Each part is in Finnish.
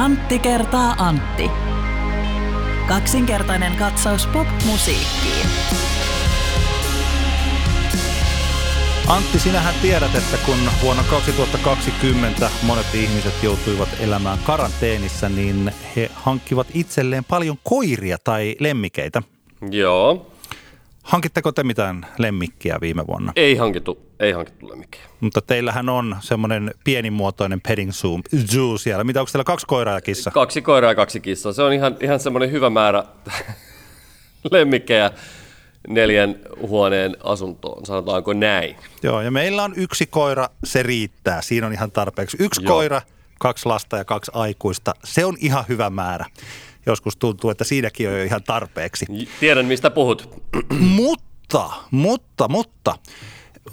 Antti kertaa Antti. Kaksinkertainen katsaus pop-musiikkiin. Antti, sinähän tiedät, että kun vuonna 2020 monet ihmiset joutuivat elämään karanteenissa, niin he hankkivat itselleen paljon koiria tai lemmikeitä. Joo. Hankitteko te mitään lemmikkiä viime vuonna? Ei hankittu, ei hankittu lemmikkiä. Mutta teillähän on semmoinen pienimuotoinen petting zoo, zoo siellä. Mitä, onko teillä kaksi koiraa ja kissa? Kaksi koiraa ja kaksi kissaa. Se on ihan, ihan semmoinen hyvä määrä lemmikkejä neljän huoneen asuntoon, sanotaanko näin. Joo, ja meillä on yksi koira, se riittää. Siinä on ihan tarpeeksi. Yksi Joo. koira, kaksi lasta ja kaksi aikuista. Se on ihan hyvä määrä. Joskus tuntuu, että siinäkin on jo ihan tarpeeksi. Tiedän, mistä puhut. Mutta, mutta, mutta,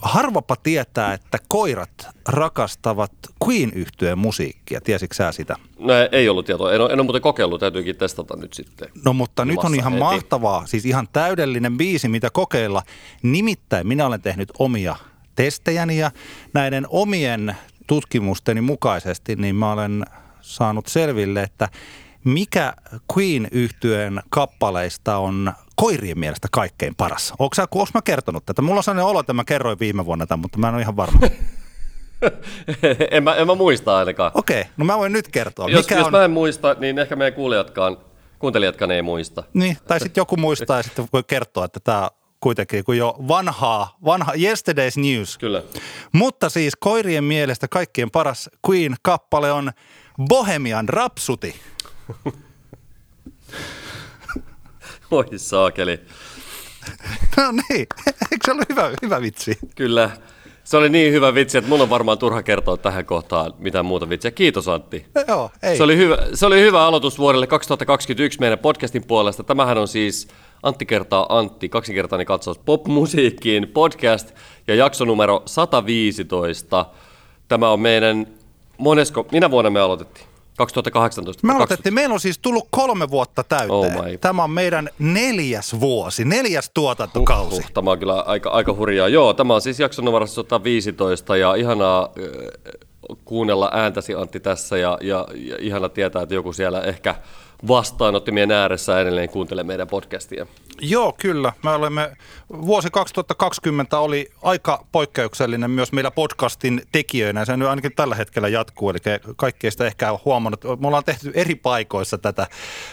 harvapa tietää, että koirat rakastavat queen yhtyeen musiikkia. Tiesitkö sä sitä? No ei ollut tietoa. En ole, en ole muuten kokeillut, täytyykin testata nyt sitten. No mutta nyt on ihan heti. mahtavaa, siis ihan täydellinen biisi, mitä kokeilla. Nimittäin minä olen tehnyt omia testejäni ja näiden omien tutkimusteni mukaisesti, niin mä olen saanut selville, että mikä queen yhtyeen kappaleista on koirien mielestä kaikkein paras. Onko sä, mä kertonut tätä? Mulla on sellainen olo, että mä kerroin viime vuonna tämän, mutta mä en ole ihan varma. en, mä, en mä muista ainakaan. Okei, no mä voin nyt kertoa. jos, mikä jos on... mä en muista, niin ehkä meidän kuulijatkaan, kuuntelijatkaan ei muista. Niin, tai sitten joku muistaa ja sitten voi kertoa, että tämä kuitenkin kun jo vanhaa, vanha yesterday's news. Kyllä. Mutta siis koirien mielestä kaikkien paras Queen-kappale on Bohemian Rhapsody. Oi saakeli. No niin, eikö se ollut hyvä, hyvä vitsi? Kyllä. Se oli niin hyvä vitsi, että mun on varmaan turha kertoa tähän kohtaan mitään muuta vitsiä. Kiitos Antti. No Joo, ei. Se oli, hyvä, se oli hyvä aloitus vuodelle 2021 meidän podcastin puolesta. Tämähän on siis Antti kertaa Antti, kaksinkertainen katsaus popmusiikkiin podcast ja jakso numero 115. Tämä on meidän, monesko, minä vuonna me aloitettiin? 2018. Me aloitettiin, meillä on siis tullut kolme vuotta täyteen. Oh my. Tämä on meidän neljäs vuosi, neljäs tuotantokausi. Uh, tämä on kyllä aika, aika hurjaa. Joo, tämä on siis jakso numero 115 ja ihanaa äh, kuunnella ääntäsi Antti tässä ja, ja, ja ihana tietää, että joku siellä ehkä vastaanottimien ääressä edelleen kuuntelee meidän podcastia. Joo, kyllä. Me olemme, vuosi 2020 oli aika poikkeuksellinen myös meillä podcastin tekijöinä. Se nyt ainakin tällä hetkellä jatkuu, eli kaikki ei sitä ehkä huomannut. Me ollaan tehty eri paikoissa tätä,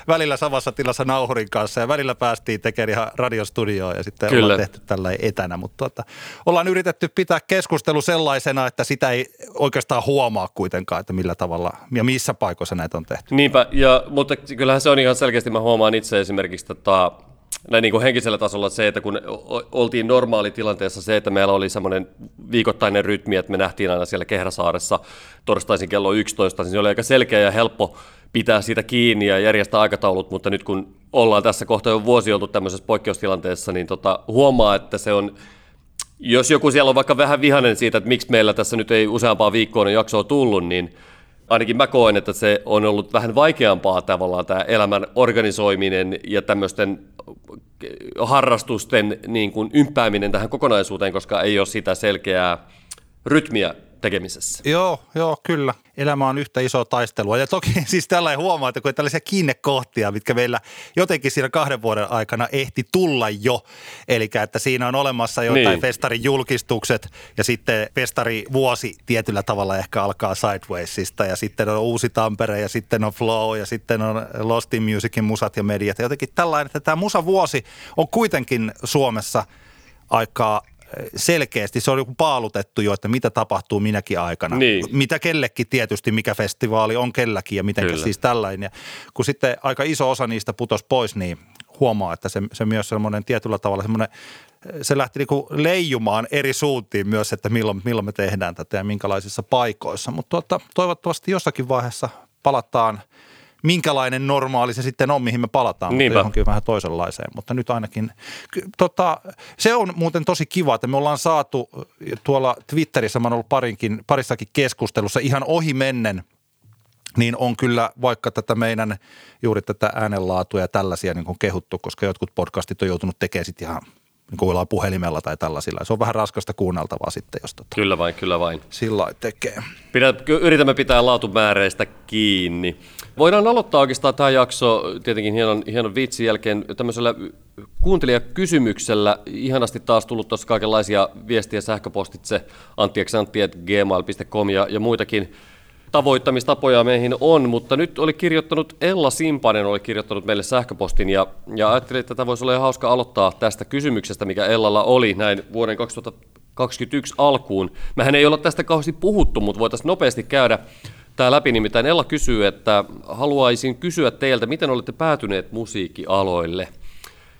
välillä samassa tilassa nauhurin kanssa ja välillä päästiin tekemään ihan radiostudioon ja sitten Kyllä. ollaan tehty tällä etänä. Mutta tuota, ollaan yritetty pitää keskustelu sellaisena, että sitä ei oikeastaan huomaa kuitenkaan, että millä tavalla ja missä paikoissa näitä on tehty. Niinpä, ja, mutta kyllähän se on ihan selkeästi, mä huomaan itse esimerkiksi tota, näin niin kuin henkisellä tasolla se, että kun oltiin normaalitilanteessa se, että meillä oli semmoinen viikoittainen rytmi, että me nähtiin aina siellä Kehräsaaressa torstaisin kello 11, niin se oli aika selkeä ja helppo pitää siitä kiinni ja järjestää aikataulut, mutta nyt kun ollaan tässä kohta jo vuosi oltu tämmöisessä poikkeustilanteessa, niin tota, huomaa, että se on jos joku siellä on vaikka vähän vihainen siitä, että miksi meillä tässä nyt ei useampaa viikkoa jaksoa tullut, niin ainakin mä koen, että se on ollut vähän vaikeampaa tavallaan tämä elämän organisoiminen ja tämmöisten harrastusten niin kuin ympääminen tähän kokonaisuuteen, koska ei ole sitä selkeää rytmiä tekemisessä. Joo, joo, kyllä. Elämä on yhtä isoa taistelua. Ja toki siis tällä huomaa, että kun on tällaisia kiinnekohtia, mitkä meillä jotenkin siinä kahden vuoden aikana ehti tulla jo. Eli että siinä on olemassa jotain Niin. festarin julkistukset ja sitten festari vuosi tietyllä tavalla ehkä alkaa Sidewaysista ja sitten on Uusi Tampere ja sitten on Flow ja sitten on Lost in Musicin musat ja mediat. Ja jotenkin tällainen, että tämä musavuosi on kuitenkin Suomessa aika selkeästi, se on joku paalutettu jo, että mitä tapahtuu minäkin aikana. Niin. Mitä kellekin tietysti, mikä festivaali on kelläkin ja miten siis tällainen. Ja kun sitten aika iso osa niistä putosi pois, niin huomaa, että se, se myös semmoinen tietyllä tavalla semmoinen, se lähti niinku leijumaan eri suuntiin myös, että milloin, milloin me tehdään tätä ja minkälaisissa paikoissa. Mutta tuota, toivottavasti jossakin vaiheessa palataan minkälainen normaali se sitten on, mihin me palataan, mutta Niinpä. johonkin vähän toisenlaiseen. Mutta nyt ainakin, tota, se on muuten tosi kiva, että me ollaan saatu tuolla Twitterissä, mä oon ollut parinkin, parissakin keskustelussa ihan ohi mennen, niin on kyllä vaikka tätä meidän juuri tätä äänenlaatua ja tällaisia niin kuin kehuttu, koska jotkut podcastit on joutunut tekemään sitten ihan niin puhelimella tai tällaisilla. Se on vähän raskasta kuunneltavaa sitten, jos tota, Kyllä vain, kyllä vain. sillä tekee. Pidä, yritämme pitää laatumääreistä kiinni. Voidaan aloittaa oikeastaan tämä jakso tietenkin hienon, hienon viitsin jälkeen tämmöisellä kuuntelijakysymyksellä. Ihanasti taas tullut tuossa kaikenlaisia viestiä sähköpostitse anttieksantti.gmail.com ja, ja muitakin tavoittamistapoja meihin on, mutta nyt oli kirjoittanut Ella Simpanen oli kirjoittanut meille sähköpostin ja, ja ajattelin, että tätä voisi olla hauska aloittaa tästä kysymyksestä, mikä Ellalla oli näin vuoden 2021 alkuun. Mehän ei olla tästä kauheasti puhuttu, mutta voitaisiin nopeasti käydä tämä läpi. Nimittäin Ella kysyy, että haluaisin kysyä teiltä, miten olette päätyneet musiikkialoille?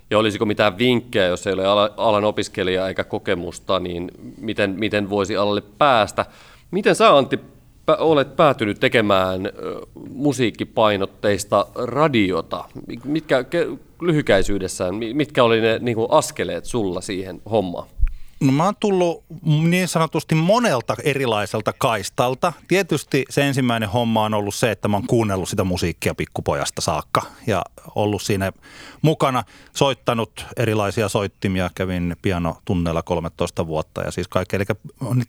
Ja olisiko mitään vinkkejä, jos ei ole alan opiskelija eikä kokemusta, niin miten, miten voisi alalle päästä? Miten sä Antti olet päätynyt tekemään musiikkipainotteista radiota. Mitkä lyhykäisyydessään, mitkä oli ne niin kuin askeleet sulla siihen hommaan? No mä oon tullut niin sanotusti monelta erilaiselta kaistalta. Tietysti se ensimmäinen homma on ollut se, että mä oon kuunnellut sitä musiikkia pikkupojasta saakka ja ollut siinä mukana, soittanut erilaisia soittimia, kävin pianotunneilla 13 vuotta ja siis kaikki. Eli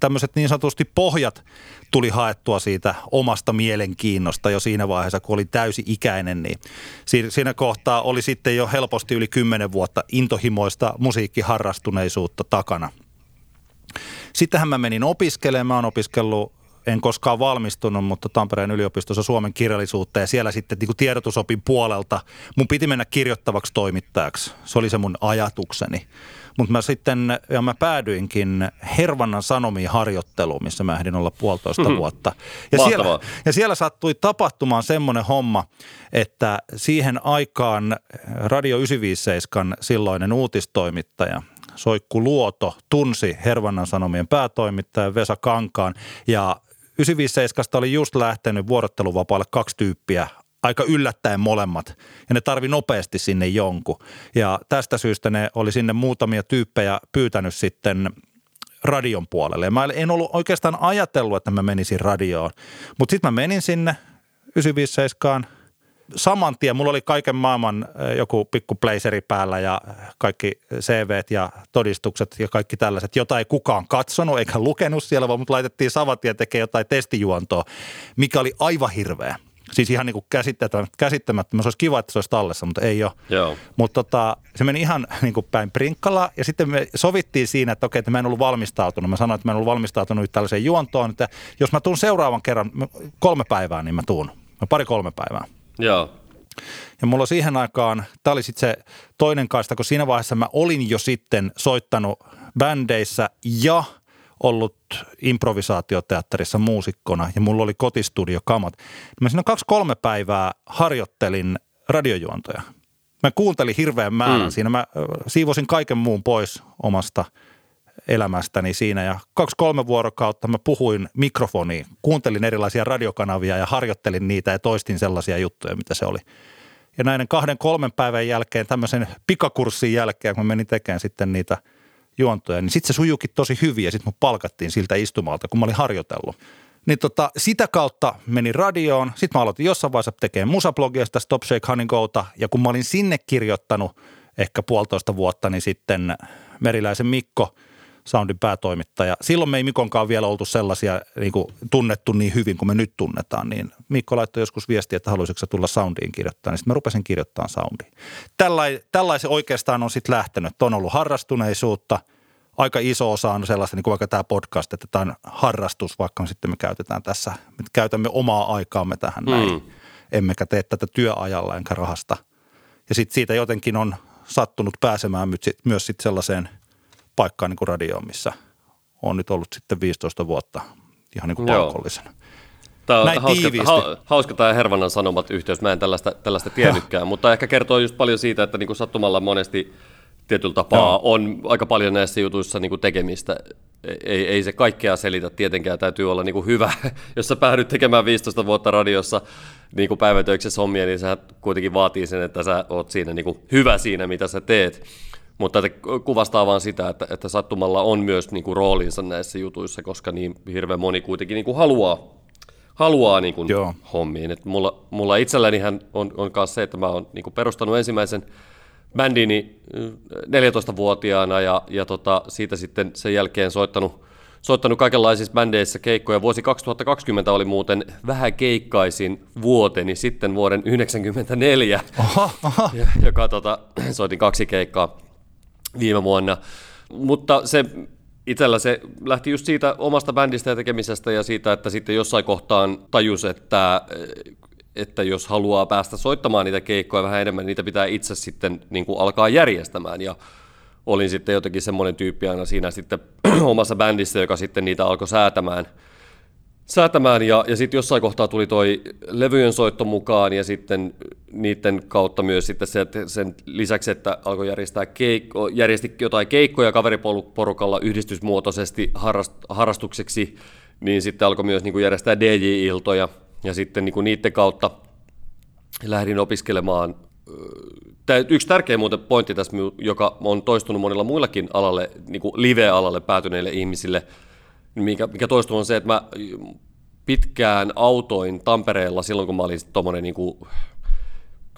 tämmöiset niin sanotusti pohjat tuli haettua siitä omasta mielenkiinnosta jo siinä vaiheessa, kun oli täysi-ikäinen, niin siinä kohtaa oli sitten jo helposti yli 10 vuotta intohimoista musiikkiharrastuneisuutta takana. Sittenhän mä menin opiskelemaan, mä oon opiskellut en koskaan valmistunut, mutta Tampereen yliopistossa Suomen kirjallisuutta ja siellä sitten niin kuin tiedotusopin puolelta mun piti mennä kirjoittavaksi toimittajaksi. Se oli se mun ajatukseni. Mutta mä sitten, ja mä päädyinkin Hervannan Sanomiin harjoitteluun, missä mä ehdin olla puolitoista hmm. vuotta. Ja siellä, ja siellä sattui tapahtumaan semmoinen homma, että siihen aikaan Radio 957 silloinen uutistoimittaja – Soikku Luoto tunsi Hervannan Sanomien päätoimittajan Vesa Kankaan ja 957 oli just lähtenyt vuorotteluvapaalle kaksi tyyppiä aika yllättäen molemmat ja ne tarvi nopeasti sinne jonkun. Ja tästä syystä ne oli sinne muutamia tyyppejä pyytänyt sitten radion puolelle. Ja mä en ollut oikeastaan ajatellut, että mä menisin radioon, mutta sitten mä menin sinne 957 saman tien, mulla oli kaiken maailman joku pikku blazeri päällä ja kaikki CVt ja todistukset ja kaikki tällaiset, jota ei kukaan katsonut eikä lukenut siellä, vaan mut laitettiin saman tien tekemään jotain testijuontoa, mikä oli aivan hirveä. Siis ihan niin kuin käsittämättä. Se olisi kiva, että se olisi tallessa, mutta ei ole. Joo. Mutta tota, se meni ihan niin kuin päin prinkkalla ja sitten me sovittiin siinä, että okei, että mä en ollut valmistautunut. Mä sanoin, että mä en ollut valmistautunut tällaiseen juontoon, että jos mä tuun seuraavan kerran kolme päivää, niin mä tuun. Pari-kolme päivää. Joo. Ja mulla siihen aikaan, tämä oli sitten se toinen kaista, kun siinä vaiheessa mä olin jo sitten soittanut bändeissä ja ollut improvisaatioteatterissa muusikkona ja mulla oli kotistudio kamat. Mä siinä kaksi-kolme päivää harjoittelin radiojuontoja. Mä kuuntelin hirveän määrän mm. siinä. Mä siivosin kaiken muun pois omasta – elämästäni siinä ja kaksi-kolme vuorokautta mä puhuin mikrofoniin, kuuntelin erilaisia radiokanavia ja harjoittelin niitä ja toistin sellaisia juttuja, mitä se oli. Ja näiden kahden kolmen päivän jälkeen, tämmöisen pikakurssin jälkeen, kun menin tekemään sitten niitä juontoja, niin sitten se sujukin tosi hyvin ja sitten mut palkattiin siltä istumalta, kun mä olin harjoitellut. Niin tota, sitä kautta menin radioon, sitten mä aloitin jossain vaiheessa tekemään musablogia sitä Stop Shake Honey Gota, ja kun mä olin sinne kirjoittanut ehkä puolitoista vuotta, niin sitten Meriläisen Mikko – Soundin päätoimittaja. Silloin me ei Mikonkaan vielä oltu sellaisia niin kuin tunnettu niin hyvin kuin me nyt tunnetaan, niin Mikko laittoi joskus viestiä, että haluaisitko tulla Soundiin kirjoittaa, niin sitten mä rupesin kirjoittamaan Soundiin. Tällai, tällaisen oikeastaan on sitten lähtenyt, on ollut harrastuneisuutta, aika iso osa on sellaista, niin kuin vaikka tämä podcast, että tämä on harrastus, vaikka me sitten me käytetään tässä, me käytämme omaa aikaamme tähän näin, mm. emmekä tee tätä työajalla enkä rahasta. Ja sitten siitä jotenkin on sattunut pääsemään myös sitten sellaiseen – paikkaan niin kuin radioon, missä on nyt ollut sitten 15 vuotta ihan niin kuin palkollisena. Tämä on Näin hauska, ha, hauska tämä Hervannan sanomat yhteys. Mä en tällaista, tällaista tiennytkään, mutta ehkä kertoo just paljon siitä, että niin kuin sattumalla monesti tietyllä tapaa Joo. on aika paljon näissä jutuissa niin kuin tekemistä. Ei, ei se kaikkea selitä tietenkään, täytyy olla niin kuin hyvä. Jos sä päädyt tekemään 15 vuotta radiossa niin kuin päivätöiksessä hommia, niin se kuitenkin vaatii sen, että sä oot siinä niin kuin hyvä siinä, mitä sä teet. Mutta että kuvastaa vaan sitä, että, että sattumalla on myös niin kuin roolinsa näissä jutuissa, koska niin hirveän moni kuitenkin niin kuin haluaa, haluaa niin kuin hommiin. Et mulla, mulla itselläni on, on myös se, että mä oon niin kuin perustanut ensimmäisen bändini 14-vuotiaana ja, ja tota, siitä sitten sen jälkeen soittanut, soittanut kaikenlaisissa bändeissä keikkoja. Vuosi 2020 oli muuten vähän keikkaisin vuoteni sitten vuoden 1994, oho, oho. joka tota, soitin kaksi keikkaa viime vuonna. Mutta se itsellä se lähti just siitä omasta bändistä ja tekemisestä ja siitä, että sitten jossain kohtaan tajus, että, että jos haluaa päästä soittamaan niitä keikkoja vähän enemmän, niitä pitää itse sitten niin kuin alkaa järjestämään. Ja olin sitten jotenkin semmoinen tyyppi aina siinä sitten omassa bändissä, joka sitten niitä alkoi säätämään – säätämään ja, ja sitten jossain kohtaa tuli toi levyjen soitto mukaan ja sitten niiden kautta myös sitten se, että sen lisäksi, että alkoi järjestää keikko, järjesti jotain keikkoja kaveriporukalla yhdistysmuotoisesti harrast, harrastukseksi, niin sitten alkoi myös niin kuin järjestää DJ-iltoja ja sitten niin kuin niiden kautta lähdin opiskelemaan. Yksi tärkeä muuten pointti tässä, joka on toistunut monilla muillakin alalle, niin kuin live-alalle päätyneille ihmisille – mikä, mikä toistuu on se, että mä pitkään autoin Tampereella silloin, kun mä olin tuommoinen niin kuin,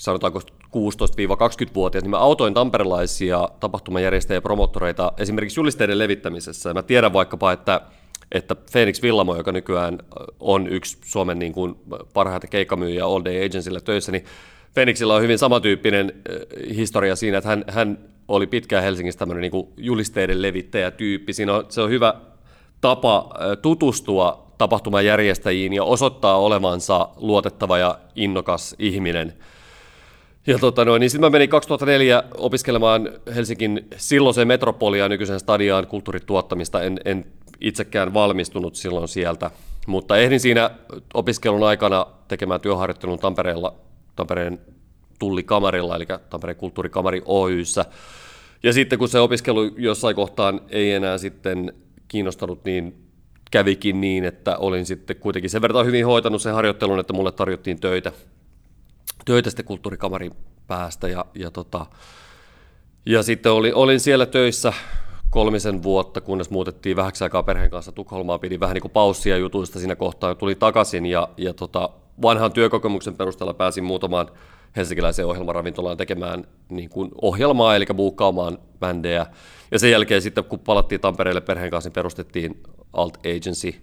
sanotaanko 16-20-vuotias, niin mä autoin tamperelaisia tapahtumajärjestäjiä ja promottoreita esimerkiksi julisteiden levittämisessä. Mä tiedän vaikkapa, että että Phoenix Villamo, joka nykyään on yksi Suomen niin kuin parhaita keikkamyyjiä All Day Agencyllä töissä, niin Phoenixilla on hyvin samantyyppinen historia siinä, että hän, hän oli pitkään Helsingissä tämmöinen niin kuin julisteiden levittäjä-tyyppi. Siinä on, se on hyvä tapa tutustua tapahtumajärjestäjiin ja osoittaa olevansa luotettava ja innokas ihminen. Ja tota noin, niin sitten mä menin 2004 opiskelemaan Helsingin silloiseen metropolia nykyisen stadiaan kulttuurituottamista. En, en itsekään valmistunut silloin sieltä, mutta ehdin siinä opiskelun aikana tekemään työharjoittelun Tampereella, Tampereen tullikamarilla, eli Tampereen kulttuurikamari Oyssä. Ja sitten kun se opiskelu jossain kohtaan ei enää sitten kiinnostanut, niin kävikin niin, että olin sitten kuitenkin sen verran hyvin hoitanut sen harjoittelun, että mulle tarjottiin töitä, töitä sitten kulttuurikamarin päästä ja, ja, tota, ja sitten olin, olin siellä töissä kolmisen vuotta, kunnes muutettiin vähäksi aikaa perheen kanssa Tukholmaan, pidin vähän niin kuin paussia jutuista siinä kohtaa, tuli takaisin ja, ja tota, vanhan työkokemuksen perusteella pääsin muutamaan helsinkiläiseen ohjelmaravintolaan tekemään niin kuin ohjelmaa, eli buukkaamaan bändejä. Ja sen jälkeen sitten, kun palattiin Tampereelle perheen kanssa, niin perustettiin Alt Agency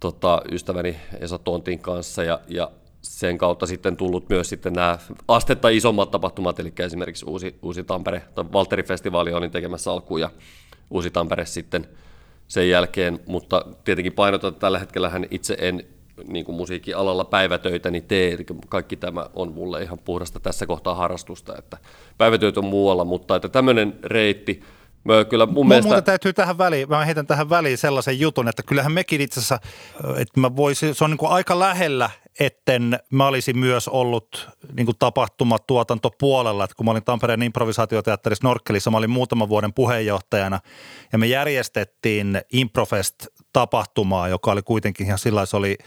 tota, ystäväni Esa Tontin kanssa, ja, ja sen kautta sitten tullut myös sitten nämä astetta isommat tapahtumat, eli esimerkiksi Uusi, Uusi Tampere, tai Valtteri-festivaali olin tekemässä alkuun, ja Uusi Tampere sitten sen jälkeen, mutta tietenkin painotan, että tällä hetkellä hän itse en niin kuin musiikkialalla päivätöitä niin tee, eli kaikki tämä on mulle ihan puhdasta tässä kohtaa harrastusta, että päivätöitä on muualla, mutta että tämmöinen reitti, Mä kyllä mun mielestä... Muuta täytyy tähän väliin, mä heitän tähän väliin sellaisen jutun, että kyllähän mekin itse asiassa, että mä voisin, se on niin kuin aika lähellä, etten mä olisin myös ollut niin kuin tapahtumatuotantopuolella, että kun mä olin Tampereen improvisaatioteatterissa Norkkelissa, mä olin muutaman vuoden puheenjohtajana ja me järjestettiin Improfest-tapahtumaa, joka oli kuitenkin ihan sillä se oli –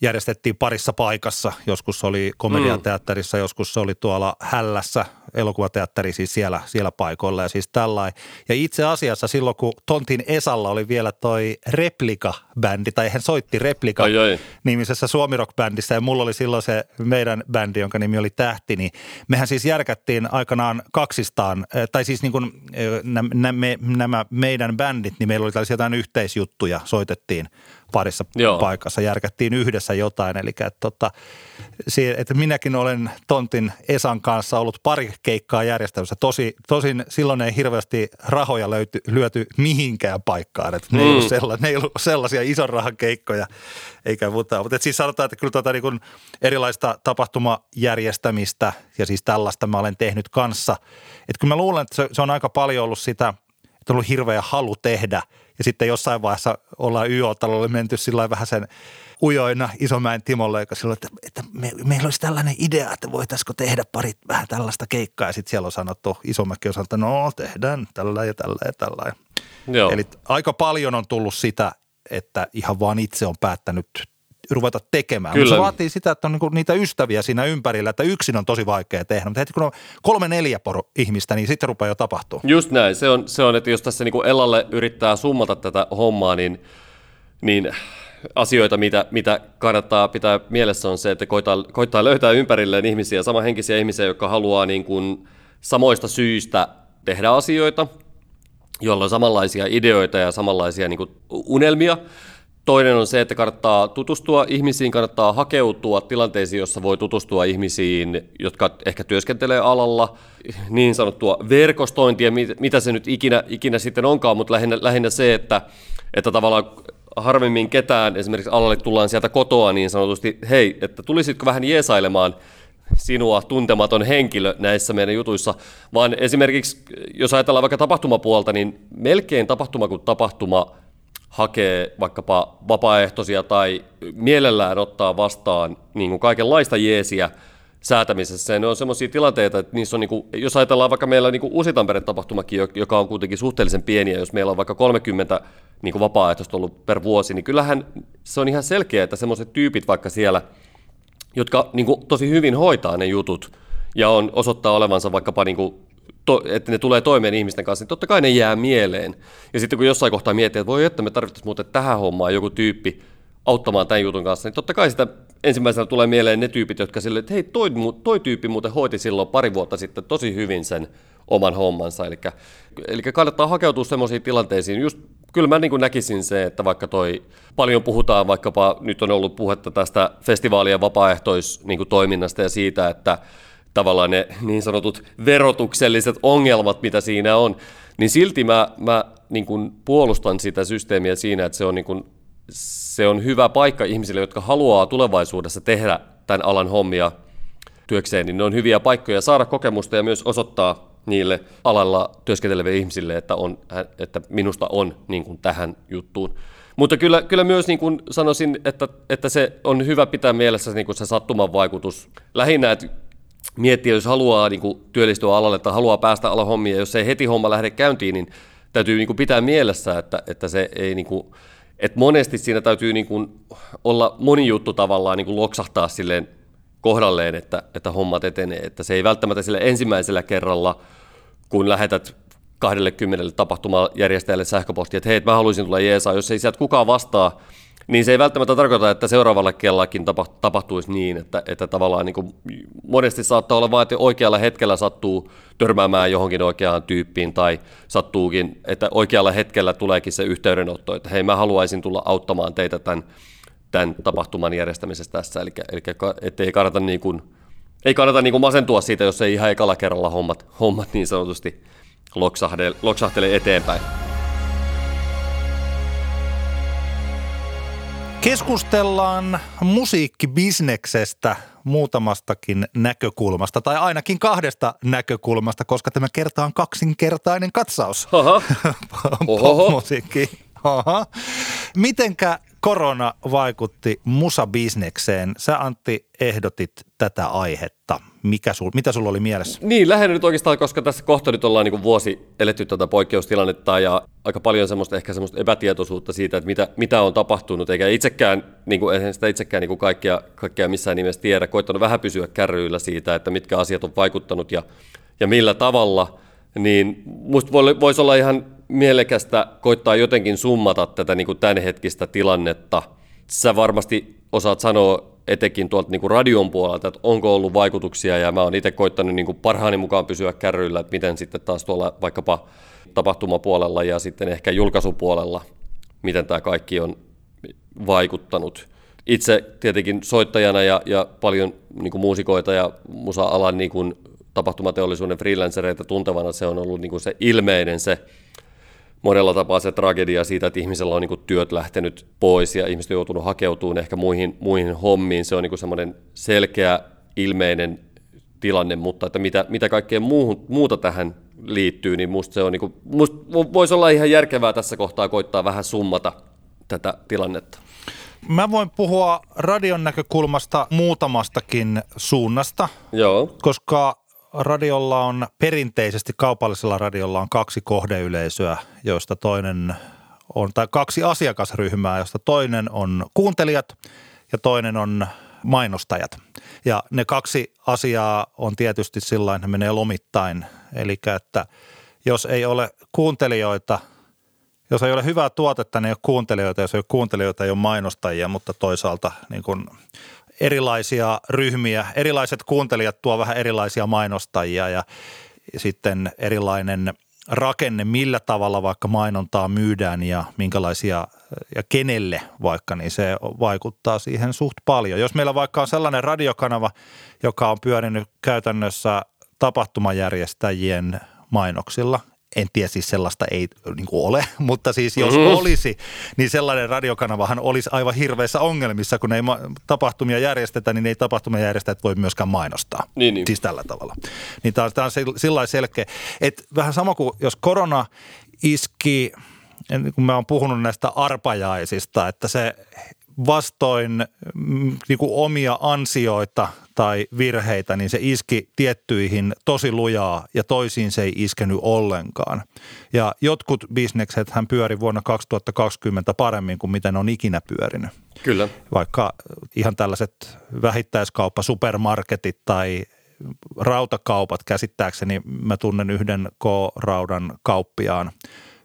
järjestettiin parissa paikassa. Joskus oli komediateatterissa, joskus se oli tuolla Hällässä, elokuvateatteri siis siellä, siellä paikoilla ja siis tällainen. Ja itse asiassa silloin, kun Tontin Esalla oli vielä toi Replika-bändi, tai hän soitti Replika-nimisessä suomirock-bändissä ja mulla oli silloin se meidän bändi, jonka nimi oli Tähti, niin mehän siis järkättiin aikanaan kaksistaan, tai siis niin kuin nämä, nämä meidän bändit, niin meillä oli tällaisia jotain yhteisjuttuja, soitettiin parissa Joo. paikassa, järkättiin yhdessä jotain. Eli että, tota, että minäkin olen Tontin Esan kanssa ollut pari keikkaa järjestämässä. Tosi, tosin silloin ei hirveästi rahoja löyty, lyöty mihinkään paikkaan. Että mm. ne, ei ollut sella, ne ei ollut sellaisia ison rahan keikkoja eikä muuta. Mutta siis sanotaan, että kyllä tota niin kuin erilaista tapahtumajärjestämistä ja siis tällaista mä olen tehnyt kanssa. Että kyllä mä luulen, että se, se on aika paljon ollut sitä – että on ollut hirveä halu tehdä. Ja sitten jossain vaiheessa ollaan YO-talolle menty sillä vähän sen ujoina Isomäen Timolle, joka silloin, että, että me, meillä olisi tällainen idea, että voitaisiko tehdä pari vähän tällaista keikkaa. Ja sitten siellä on sanottu, Isomäki on sanottu, no tehdään tällä ja tällä ja tällä. Joo. Eli aika paljon on tullut sitä, että ihan vaan itse on päättänyt ruveta tekemään. Kyllä. Mutta se vaatii sitä, että on niinku niitä ystäviä siinä ympärillä, että yksin on tosi vaikea tehdä. Mutta heti kun on kolme neljä poro ihmistä, niin sitten rupeaa jo tapahtuu. Just näin. Se on, se on että jos tässä niinku Ellalle yrittää summata tätä hommaa, niin, niin asioita, mitä, mitä kannattaa pitää mielessä on se, että koittaa, koittaa löytää ympärilleen ihmisiä, samanhenkisiä ihmisiä, jotka haluaa niin kuin samoista syistä tehdä asioita, jolla on samanlaisia ideoita ja samanlaisia niin kuin, unelmia. Toinen on se, että kannattaa tutustua ihmisiin, kannattaa hakeutua tilanteisiin, jossa voi tutustua ihmisiin, jotka ehkä työskentelee alalla, niin sanottua verkostointia, mitä se nyt ikinä, ikinä sitten onkaan, mutta lähinnä, lähinnä se, että, että tavallaan harvemmin ketään esimerkiksi alalle tullaan sieltä kotoa niin sanotusti, hei, että tulisitko vähän jeesailemaan sinua tuntematon henkilö näissä meidän jutuissa, vaan esimerkiksi jos ajatellaan vaikka tapahtumapuolta, niin melkein tapahtuma kuin tapahtuma hakee vaikkapa vapaaehtoisia tai mielellään ottaa vastaan niin kuin kaikenlaista jeesiä säätämisessä. Ja ne on sellaisia tilanteita, että niissä on, niin kuin, jos ajatellaan vaikka meillä niin Uusi Tampereen tapahtumakin, joka on kuitenkin suhteellisen pieni, ja jos meillä on vaikka 30 niin kuin vapaaehtoista ollut per vuosi, niin kyllähän se on ihan selkeä, että semmoiset tyypit vaikka siellä, jotka niin kuin, tosi hyvin hoitaa ne jutut, ja on osoittaa olevansa vaikkapa niin kuin, to, että ne tulee toimeen ihmisten kanssa, niin totta kai ne jää mieleen. Ja sitten kun jossain kohtaa miettii, että voi että me tarvittaisiin muuten tähän hommaan joku tyyppi auttamaan tämän jutun kanssa, niin totta kai sitä ensimmäisenä tulee mieleen ne tyypit, jotka sille, että hei, toi, toi tyyppi muuten hoiti silloin pari vuotta sitten tosi hyvin sen oman hommansa. Eli, eli kannattaa hakeutua semmoisiin tilanteisiin. Just, kyllä mä niin näkisin se, että vaikka toi paljon puhutaan, vaikkapa nyt on ollut puhetta tästä festivaalien vapaaehtoistoiminnasta niin ja siitä, että tavallaan ne niin sanotut verotukselliset ongelmat, mitä siinä on, niin silti mä, mä niin kuin puolustan sitä systeemiä siinä, että se on, niin kuin, se on hyvä paikka ihmisille, jotka haluaa tulevaisuudessa tehdä tämän alan hommia työkseen, niin ne on hyviä paikkoja saada kokemusta ja myös osoittaa niille alalla työskenteleville ihmisille, että, on, että minusta on niin kuin tähän juttuun. Mutta kyllä, kyllä myös niin kuin sanoisin, että, että se on hyvä pitää mielessä niin kuin se sattuman vaikutus. Lähinnä, että miettiä, jos haluaa niin kuin, työllistyä alalle tai haluaa päästä alan hommia, jos ei heti homma lähde käyntiin, niin täytyy niin kuin, pitää mielessä, että, että se ei niin kuin, että monesti siinä täytyy niin kuin, olla moni juttu tavallaan niin kuin loksahtaa silleen kohdalleen, että, että hommat etenee. Että se ei välttämättä sille ensimmäisellä kerralla, kun lähetät 20 tapahtumajärjestäjälle sähköpostia, että hei, mä haluaisin tulla Jeesaa, jos ei sieltä kukaan vastaa, niin se ei välttämättä tarkoita, että seuraavalla kellakin tapahtuisi niin, että, että tavallaan niin kuin monesti saattaa olla vain, että oikealla hetkellä sattuu törmäämään johonkin oikeaan tyyppiin tai sattuukin, että oikealla hetkellä tuleekin se yhteydenotto, että hei mä haluaisin tulla auttamaan teitä tämän, tämän tapahtuman järjestämisessä tässä, eli, eli ettei kannata niin kuin, ei kannata niin kuin masentua siitä, jos ei ihan ekalla kerralla hommat, hommat niin sanotusti loksahtele, loksahtele eteenpäin. Keskustellaan musiikkibisneksestä muutamastakin näkökulmasta, tai ainakin kahdesta näkökulmasta, koska tämä kerta on kaksinkertainen katsaus popmusiikkiin. Mitenkä korona vaikutti musabisnekseen? Sä Antti ehdotit tätä aihetta. Mikä sul, mitä sulla oli mielessä? Niin, lähinnä nyt oikeastaan, koska tässä kohta nyt ollaan niin vuosi eletty tätä poikkeustilannetta ja aika paljon semmoista, ehkä semmoista epätietoisuutta siitä, että mitä, mitä on tapahtunut, eikä itsekään, niin kuin, eihän sitä itsekään niin kuin kaikkea, kaikkea missään nimessä tiedä, koittanut vähän pysyä kärryillä siitä, että mitkä asiat on vaikuttanut ja, ja millä tavalla, niin musta voisi olla ihan mielekästä koittaa jotenkin summata tätä niin kuin tämänhetkistä tilannetta. Sä varmasti osaat sanoa etenkin tuolta niin kuin radion puolelta, että onko ollut vaikutuksia, ja mä oon itse koittanut niin kuin parhaani mukaan pysyä kärryillä, että miten sitten taas tuolla vaikkapa tapahtumapuolella ja sitten ehkä julkaisupuolella, miten tämä kaikki on vaikuttanut. Itse tietenkin soittajana ja, ja paljon niin kuin muusikoita ja musa-alan niin kuin tapahtumateollisuuden freelancereita tuntevana se on ollut niin kuin se ilmeinen se monella tapaa se tragedia siitä, että ihmisellä on niin kuin työt lähtenyt pois ja ihmiset on joutunut hakeutumaan ehkä muihin, muihin hommiin. Se on niin semmoinen selkeä, ilmeinen tilanne, mutta että mitä, mitä kaikkea muuhun, muuta tähän liittyy, niin musta se on, niin kuin, musta voisi olla ihan järkevää tässä kohtaa koittaa vähän summata tätä tilannetta. Mä voin puhua radion näkökulmasta muutamastakin suunnasta, Joo. koska radiolla on perinteisesti, kaupallisella radiolla on kaksi kohdeyleisöä, joista toinen on, tai kaksi asiakasryhmää, josta toinen on kuuntelijat ja toinen on mainostajat. Ja ne kaksi asiaa on tietysti sillä ne menee lomittain. Eli että jos ei ole kuuntelijoita, jos ei ole hyvää tuotetta, niin ei ole kuuntelijoita, jos ei ole kuuntelijoita, ei ole mainostajia, mutta toisaalta niin kuin erilaisia ryhmiä, erilaiset kuuntelijat tuo vähän erilaisia mainostajia ja sitten erilainen rakenne, millä tavalla vaikka mainontaa myydään ja minkälaisia ja kenelle vaikka, niin se vaikuttaa siihen suht paljon. Jos meillä vaikka on sellainen radiokanava, joka on pyörinyt käytännössä tapahtumajärjestäjien mainoksilla – en tiedä siis sellaista ei niin kuin ole, mutta siis jos mm-hmm. olisi, niin sellainen radiokanavahan olisi aivan hirveissä ongelmissa, kun ei ma- tapahtumia järjestetä, niin ei tapahtumia järjestäjät voi myöskään mainostaa. Niin, niin. Siis tällä tavalla. Niin tämä on, tämä on sillä selkeä, että vähän sama kuin jos korona iski, kun mä oon puhunut näistä arpajaisista, että se vastoin mm, niin kuin omia ansioita tai virheitä, niin se iski tiettyihin tosi lujaa ja toisiin se ei iskenyt ollenkaan. Ja jotkut bisnekset hän pyöri vuonna 2020 paremmin kuin miten on ikinä pyörinyt. Kyllä. Vaikka ihan tällaiset vähittäiskauppa, supermarketit tai rautakaupat käsittääkseni, mä tunnen yhden K-raudan kauppiaan –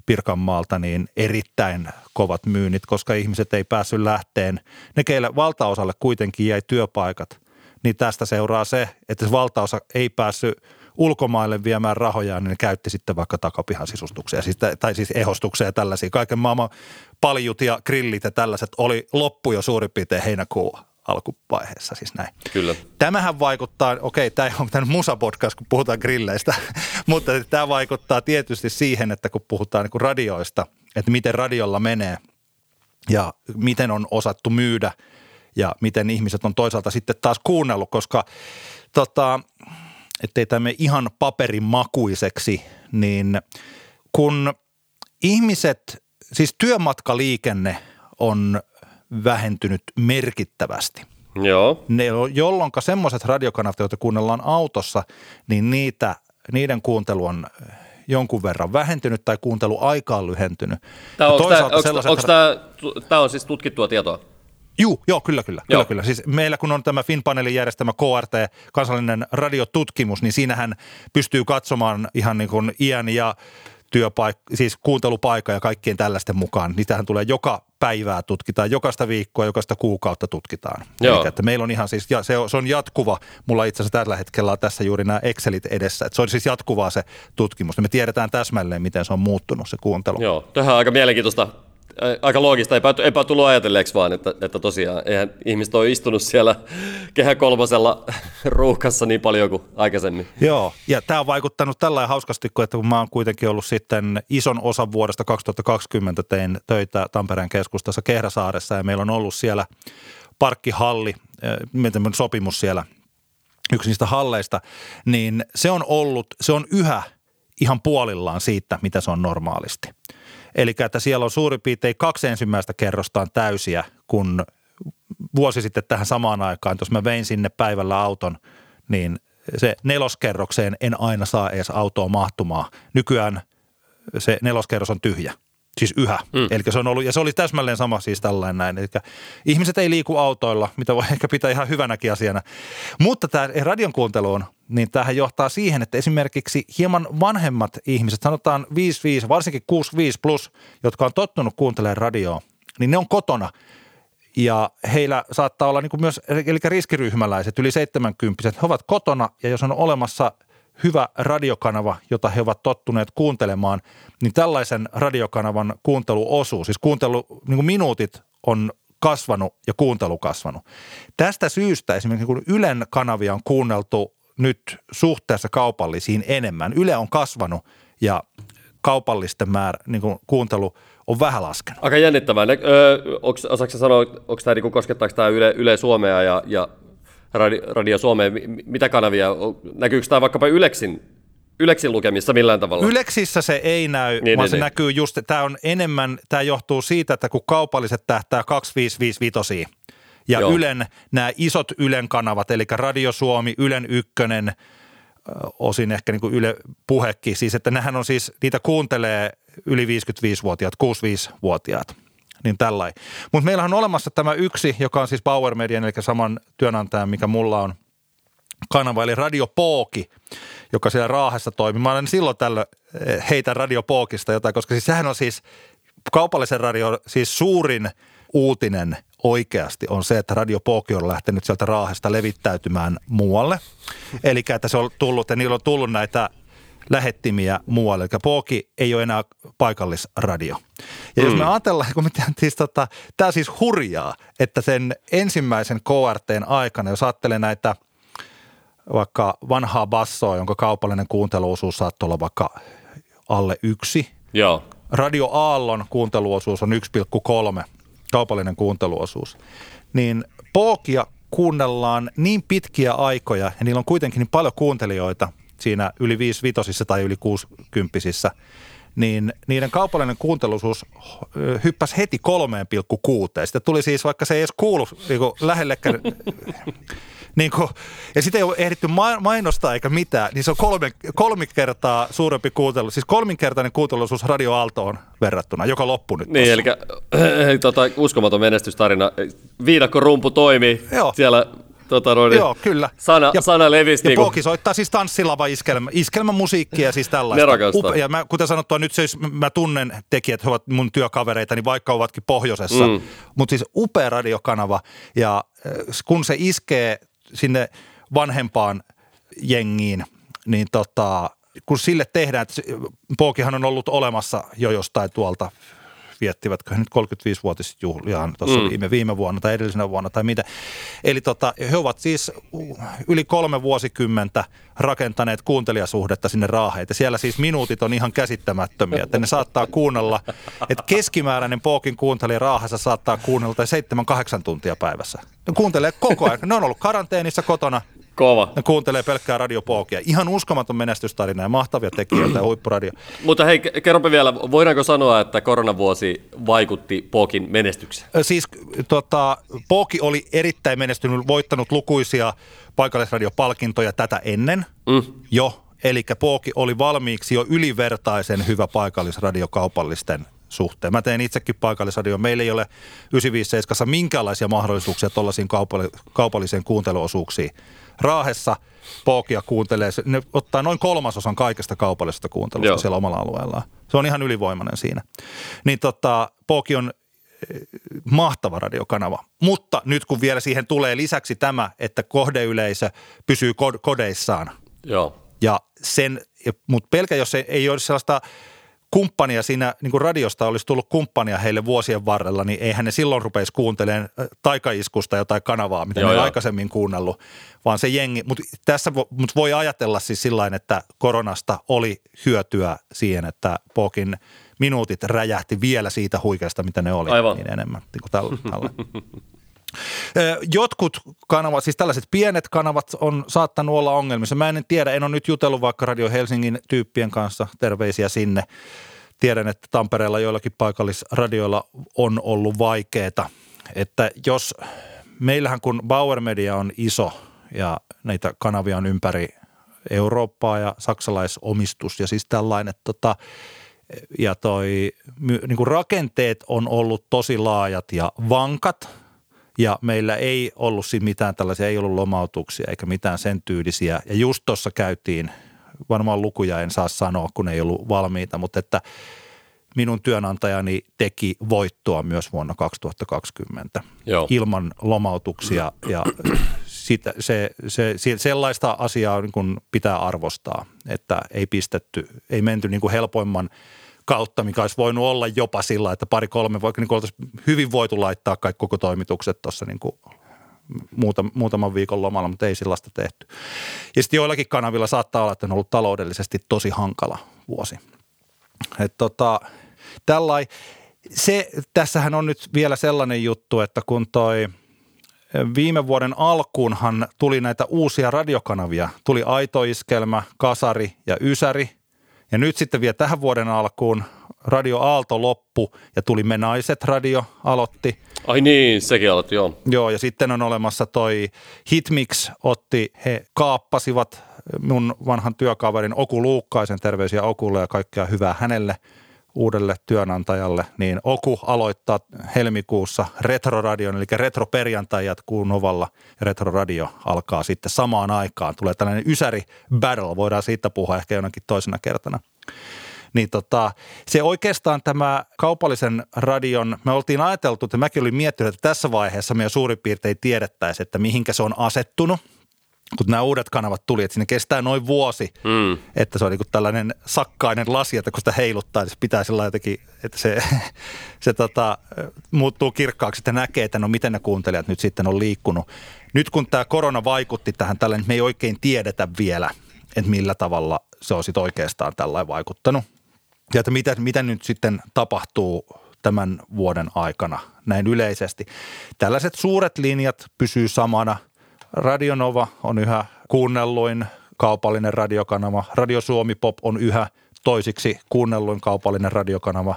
Pirkanmaalta niin erittäin kovat myynnit, koska ihmiset ei päässyt lähteen. Ne, keille valtaosalle kuitenkin jäi työpaikat, niin tästä seuraa se, että se valtaosa ei päässyt ulkomaille viemään rahoja, niin ne käytti sitten vaikka takapihan sisustuksia, siis, tai siis ehostuksia ja tällaisia. Kaiken maailman paljut ja grillit ja tällaiset oli loppu jo suurin piirtein heinäkuun alkuvaiheessa siis näin. Kyllä. Tämähän vaikuttaa, okei, tämä ei ole mitään musapodcast, kun puhutaan grilleistä, mutta tämä vaikuttaa tietysti siihen, että kun puhutaan niin kuin radioista, että miten radiolla menee ja miten on osattu myydä ja miten ihmiset on toisaalta sitten taas kuunnellut, koska tota, ettei tämä ihan paperin makuiseksi, niin kun ihmiset, siis työmatkaliikenne on vähentynyt merkittävästi. Joo. Ne, jolloin semmoiset radiokanavat, joita kuunnellaan autossa, niin niitä, niiden kuuntelu on jonkun verran vähentynyt tai kuunteluaika on lyhentynyt. Tämä, onko, tämä, onko, sellaiset... onko tämä, tämä on siis tutkittua tietoa? Juu, joo, kyllä, kyllä, joo. kyllä, kyllä. Siis meillä kun on tämä FinPanelin järjestämä KRT, kansallinen radiotutkimus, niin siinähän pystyy katsomaan ihan niin kuin iän ja työpaikka, siis kuuntelupaikka ja kaikkien tällaisten mukaan. Niitähän tulee joka päivää tutkitaan, jokaista viikkoa, jokaista kuukautta tutkitaan. Joo. Eli että meillä on ihan siis, ja se on, se on jatkuva, mulla itse asiassa tällä hetkellä on tässä juuri nämä Excelit edessä, että se on siis jatkuvaa se tutkimus. Me tiedetään täsmälleen, miten se on muuttunut se kuuntelu. Joo, tähän on aika mielenkiintoista aika loogista, eipä, eipä tullut ajatelleeksi vaan, että, että tosiaan eihän ihmiset ole istunut siellä kehä kolmosella ruuhkassa niin paljon kuin aikaisemmin. Joo, ja tämä on vaikuttanut tällä hauskasti, että kun mä oon kuitenkin ollut sitten ison osan vuodesta 2020 tein töitä Tampereen keskustassa Kehräsaaressa ja meillä on ollut siellä parkkihalli, miten sopimus siellä, yksi niistä halleista, niin se on ollut, se on yhä ihan puolillaan siitä, mitä se on normaalisti. Eli että siellä on suurin piirtein kaksi ensimmäistä kerrostaan täysiä, kun vuosi sitten tähän samaan aikaan, jos mä vein sinne päivällä auton, niin se neloskerrokseen en aina saa edes autoa mahtumaan. Nykyään se neloskerros on tyhjä. Siis yhä. Mm. Eli se on ollut, ja se oli täsmälleen sama siis tällainen näin. Eli ihmiset ei liiku autoilla, mitä voi ehkä pitää ihan hyvänäkin asiana. Mutta tämä radion kuunteluun, niin tähän johtaa siihen, että esimerkiksi hieman vanhemmat ihmiset, sanotaan 55, varsinkin 65 plus, jotka on tottunut kuuntelemaan radioa, niin ne on kotona. Ja heillä saattaa olla niin kuin myös, eli riskiryhmäläiset, yli 70 he ovat kotona ja jos on olemassa – hyvä radiokanava, jota he ovat tottuneet kuuntelemaan, niin tällaisen radiokanavan kuunteluosuus, siis kuuntelu, niin kuin minuutit on kasvanut ja kuuntelu kasvanut. Tästä syystä esimerkiksi kun Ylen kanavia on kuunneltu nyt suhteessa kaupallisiin enemmän. Yle on kasvanut ja kaupallisten määrä, niin kuin kuuntelu on vähän laskenut. Aika jännittävää. Öö, osaatko sanoa, onko tämä, niin koskettaako tämä Yle, Yle Suomea ja, ja Radio, Radio Suomeen, mitä kanavia, näkyykö tämä vaikkapa Yleksin Yleksin lukemissa millään tavalla? Yleksissä se ei näy, niin, vaan niin, se niin. näkyy just, tämä on enemmän, tämä johtuu siitä, että kun kaupalliset tähtää 2555 ja Joo. Ylen, nämä isot Ylen kanavat, eli Radio Suomi, Ylen Ykkönen, osin ehkä niin kuin Yle Puhekin, siis että nehän on siis, niitä kuuntelee yli 55-vuotiaat, 65-vuotiaat niin tällainen. Mutta meillä on olemassa tämä yksi, joka on siis Power Median, eli saman työnantajan, mikä mulla on kanava, eli Radio Pooki, joka siellä Raahessa toimii. Mä olen silloin tällöin eh, heitä Radio Pookista jotain, koska siis sehän on siis kaupallisen radio, siis suurin uutinen oikeasti on se, että Radio Pooki on lähtenyt sieltä Raahesta levittäytymään muualle. Eli että se on tullut, ja niillä on tullut näitä lähettimiä muualle. Eli Pooki ei ole enää paikallisradio. Ja jos me ajatellaan, kun me siis tota, tämä siis hurjaa, että sen ensimmäisen KRTn aikana, jos ajattelee näitä vaikka vanhaa bassoa, jonka kaupallinen kuunteluosuus saattoi olla vaikka alle yksi. Joo. Radio Aallon kuunteluosuus on 1,3 kaupallinen kuunteluosuus. Niin Pookia kuunnellaan niin pitkiä aikoja ja niillä on kuitenkin niin paljon kuuntelijoita siinä yli 5 vitosissa tai yli 60 niin niiden kaupallinen kuuntelusuus hyppäsi heti 3,6. Sitten tuli siis, vaikka se ei edes kuulu niin lähellekään, niin kuin, ja sitä ei ole ehditty mainostaa eikä mitään, niin se on kolme, kolme kertaa suurempi kuuntelu, siis kolminkertainen kuuntelusuus Radio Aaltoon verrattuna, joka loppui nyt Niin, eli tota, uskomaton menestystarina. Viidakko rumpu toimi Joo. siellä tota, noin, Joo, kyllä. Sana, ja, sana levisi. Ja niin Poki soittaa siis tanssilava iskelmä, iskelmämusiikkia ja siis tällaista. Upe, ja mä, kuten sanottua, nyt siis mä tunnen tekijät, he ovat mun työkavereita, niin vaikka ovatkin pohjoisessa, mm. mutta siis upea radiokanava ja äh, kun se iskee sinne vanhempaan jengiin, niin tota, kun sille tehdään, että Pookihan on ollut olemassa jo jostain tuolta viettivätkö he nyt 35-vuotisjuhliaan tuossa mm. viime, viime vuonna tai edellisenä vuonna tai mitä. Eli tota, he ovat siis yli kolme vuosikymmentä rakentaneet kuuntelijasuhdetta sinne raaheen. Ja siellä siis minuutit on ihan käsittämättömiä, että ne saattaa kuunnella, että keskimääräinen Pookin kuuntelija raahassa saattaa kuunnella 7-8 tuntia päivässä. Ne kuuntelee koko ajan. Ne on ollut karanteenissa kotona, Kova. Ne kuuntelee pelkkää radiopookia. Ihan uskomaton menestystarina ja mahtavia tekijöitä ja huippuradio. Mutta hei, kerropa vielä, voidaanko sanoa, että koronavuosi vaikutti Pookin menestykseen? Siis tota, Pooki oli erittäin menestynyt, voittanut lukuisia paikallisradiopalkintoja tätä ennen mm. jo. Eli Pooki oli valmiiksi jo ylivertaisen hyvä paikallisradiokaupallisten suhteen. Mä teen itsekin paikallisradio. Meillä ei ole 957 minkäänlaisia mahdollisuuksia tuollaisiin kaupalliseen kuunteluosuuksiin. Raahessa Pookia kuuntelee, ne ottaa noin kolmasosan kaikesta kaupallisesta kuuntelusta Joo. siellä omalla alueellaan. Se on ihan ylivoimainen siinä. Niin tota, Pooki on eh, mahtava radiokanava. Mutta nyt kun vielä siihen tulee lisäksi tämä, että kohdeyleisö pysyy kodeissaan. Joo. Ja sen, mutta pelkä jos ei, ei ole sellaista – kumppania siinä, niin kuin radiosta olisi tullut kumppania heille vuosien varrella, niin eihän ne silloin rupeisi kuuntelemaan taikaiskusta jotain kanavaa, mitä Joo, ne aikaisemmin kuunnellut, vaan se jengi. Mutta tässä mut voi ajatella siis sillä että koronasta oli hyötyä siihen, että Pokin minuutit räjähti vielä siitä huikeasta, mitä ne oli, Aivan. niin enemmän niin kuin tällä, tällä. Jotkut kanavat, siis tällaiset pienet kanavat on saattanut olla ongelmissa. Mä en tiedä, en ole nyt jutellut vaikka Radio Helsingin tyyppien kanssa, terveisiä sinne. Tiedän, että Tampereella joillakin paikallisradioilla on ollut vaikeaa. Että jos, meillähän kun Bauer Media on iso ja näitä kanavia on ympäri Eurooppaa ja saksalaisomistus ja siis tällainen, tota, ja toi niin kuin rakenteet on ollut tosi laajat ja vankat – ja meillä ei ollut siinä mitään tällaisia, ei ollut lomautuksia eikä mitään sen tyylisiä. Ja just tuossa käytiin, varmaan lukuja en saa sanoa, kun ei ollut valmiita, mutta että minun työnantajani teki voittoa myös vuonna 2020 Joo. ilman lomautuksia ja sitä, se, se, se, sellaista asiaa niin kuin pitää arvostaa, että ei pistetty, ei menty niin kuin helpoimman – kautta, mikä olisi voinut olla jopa sillä, että pari-kolme, vaikka niin oltaisiin hyvin voitu laittaa kaikki koko toimitukset tuossa niin kuin muutam, muutaman viikon lomalla, mutta ei sellaista tehty. Ja sitten joillakin kanavilla saattaa olla, että on ollut taloudellisesti tosi hankala vuosi. Et tota, tällai, se, tässähän on nyt vielä sellainen juttu, että kun toi viime vuoden alkuunhan tuli näitä uusia radiokanavia. Tuli Aitoiskelmä, Kasari ja Ysäri – ja nyt sitten vielä tähän vuoden alkuun Radio Aalto loppu ja tuli Me Naiset radio aloitti. Ai niin, sekin aloitti, joo. Joo, ja sitten on olemassa toi Hitmix otti, he kaappasivat mun vanhan työkaverin Oku Luukkaisen, terveisiä Okulle ja kaikkea hyvää hänelle – uudelle työnantajalle, niin Oku aloittaa helmikuussa Retroradion, eli Retroperjantai jatkuu Novalla ja Retroradio alkaa sitten samaan aikaan. Tulee tällainen Ysäri Battle, voidaan siitä puhua ehkä jonakin toisena kertana. Niin tota, se oikeastaan tämä kaupallisen radion, me oltiin ajateltu, että mäkin olin miettinyt, että tässä vaiheessa me jo suurin piirtein tiedettäisiin, että mihinkä se on asettunut. Kun nämä uudet kanavat tuli, että sinne kestää noin vuosi, mm. että se on niin tällainen sakkainen lasi, että kun sitä heiluttaa, niin se pitää sillä jotenkin, että se, se tota, muuttuu kirkkaaksi, että näkee, että no miten ne kuuntelijat nyt sitten on liikkunut. Nyt kun tämä korona vaikutti tähän tällainen, me ei oikein tiedetä vielä, että millä tavalla se on sitten oikeastaan tällainen vaikuttanut. Ja että mitä, mitä nyt sitten tapahtuu tämän vuoden aikana näin yleisesti. Tällaiset suuret linjat pysyy samana. Radionova on yhä kuunnelluin kaupallinen radiokanava. Radio Suomi Pop on yhä toisiksi kuunnelluin kaupallinen radiokanava.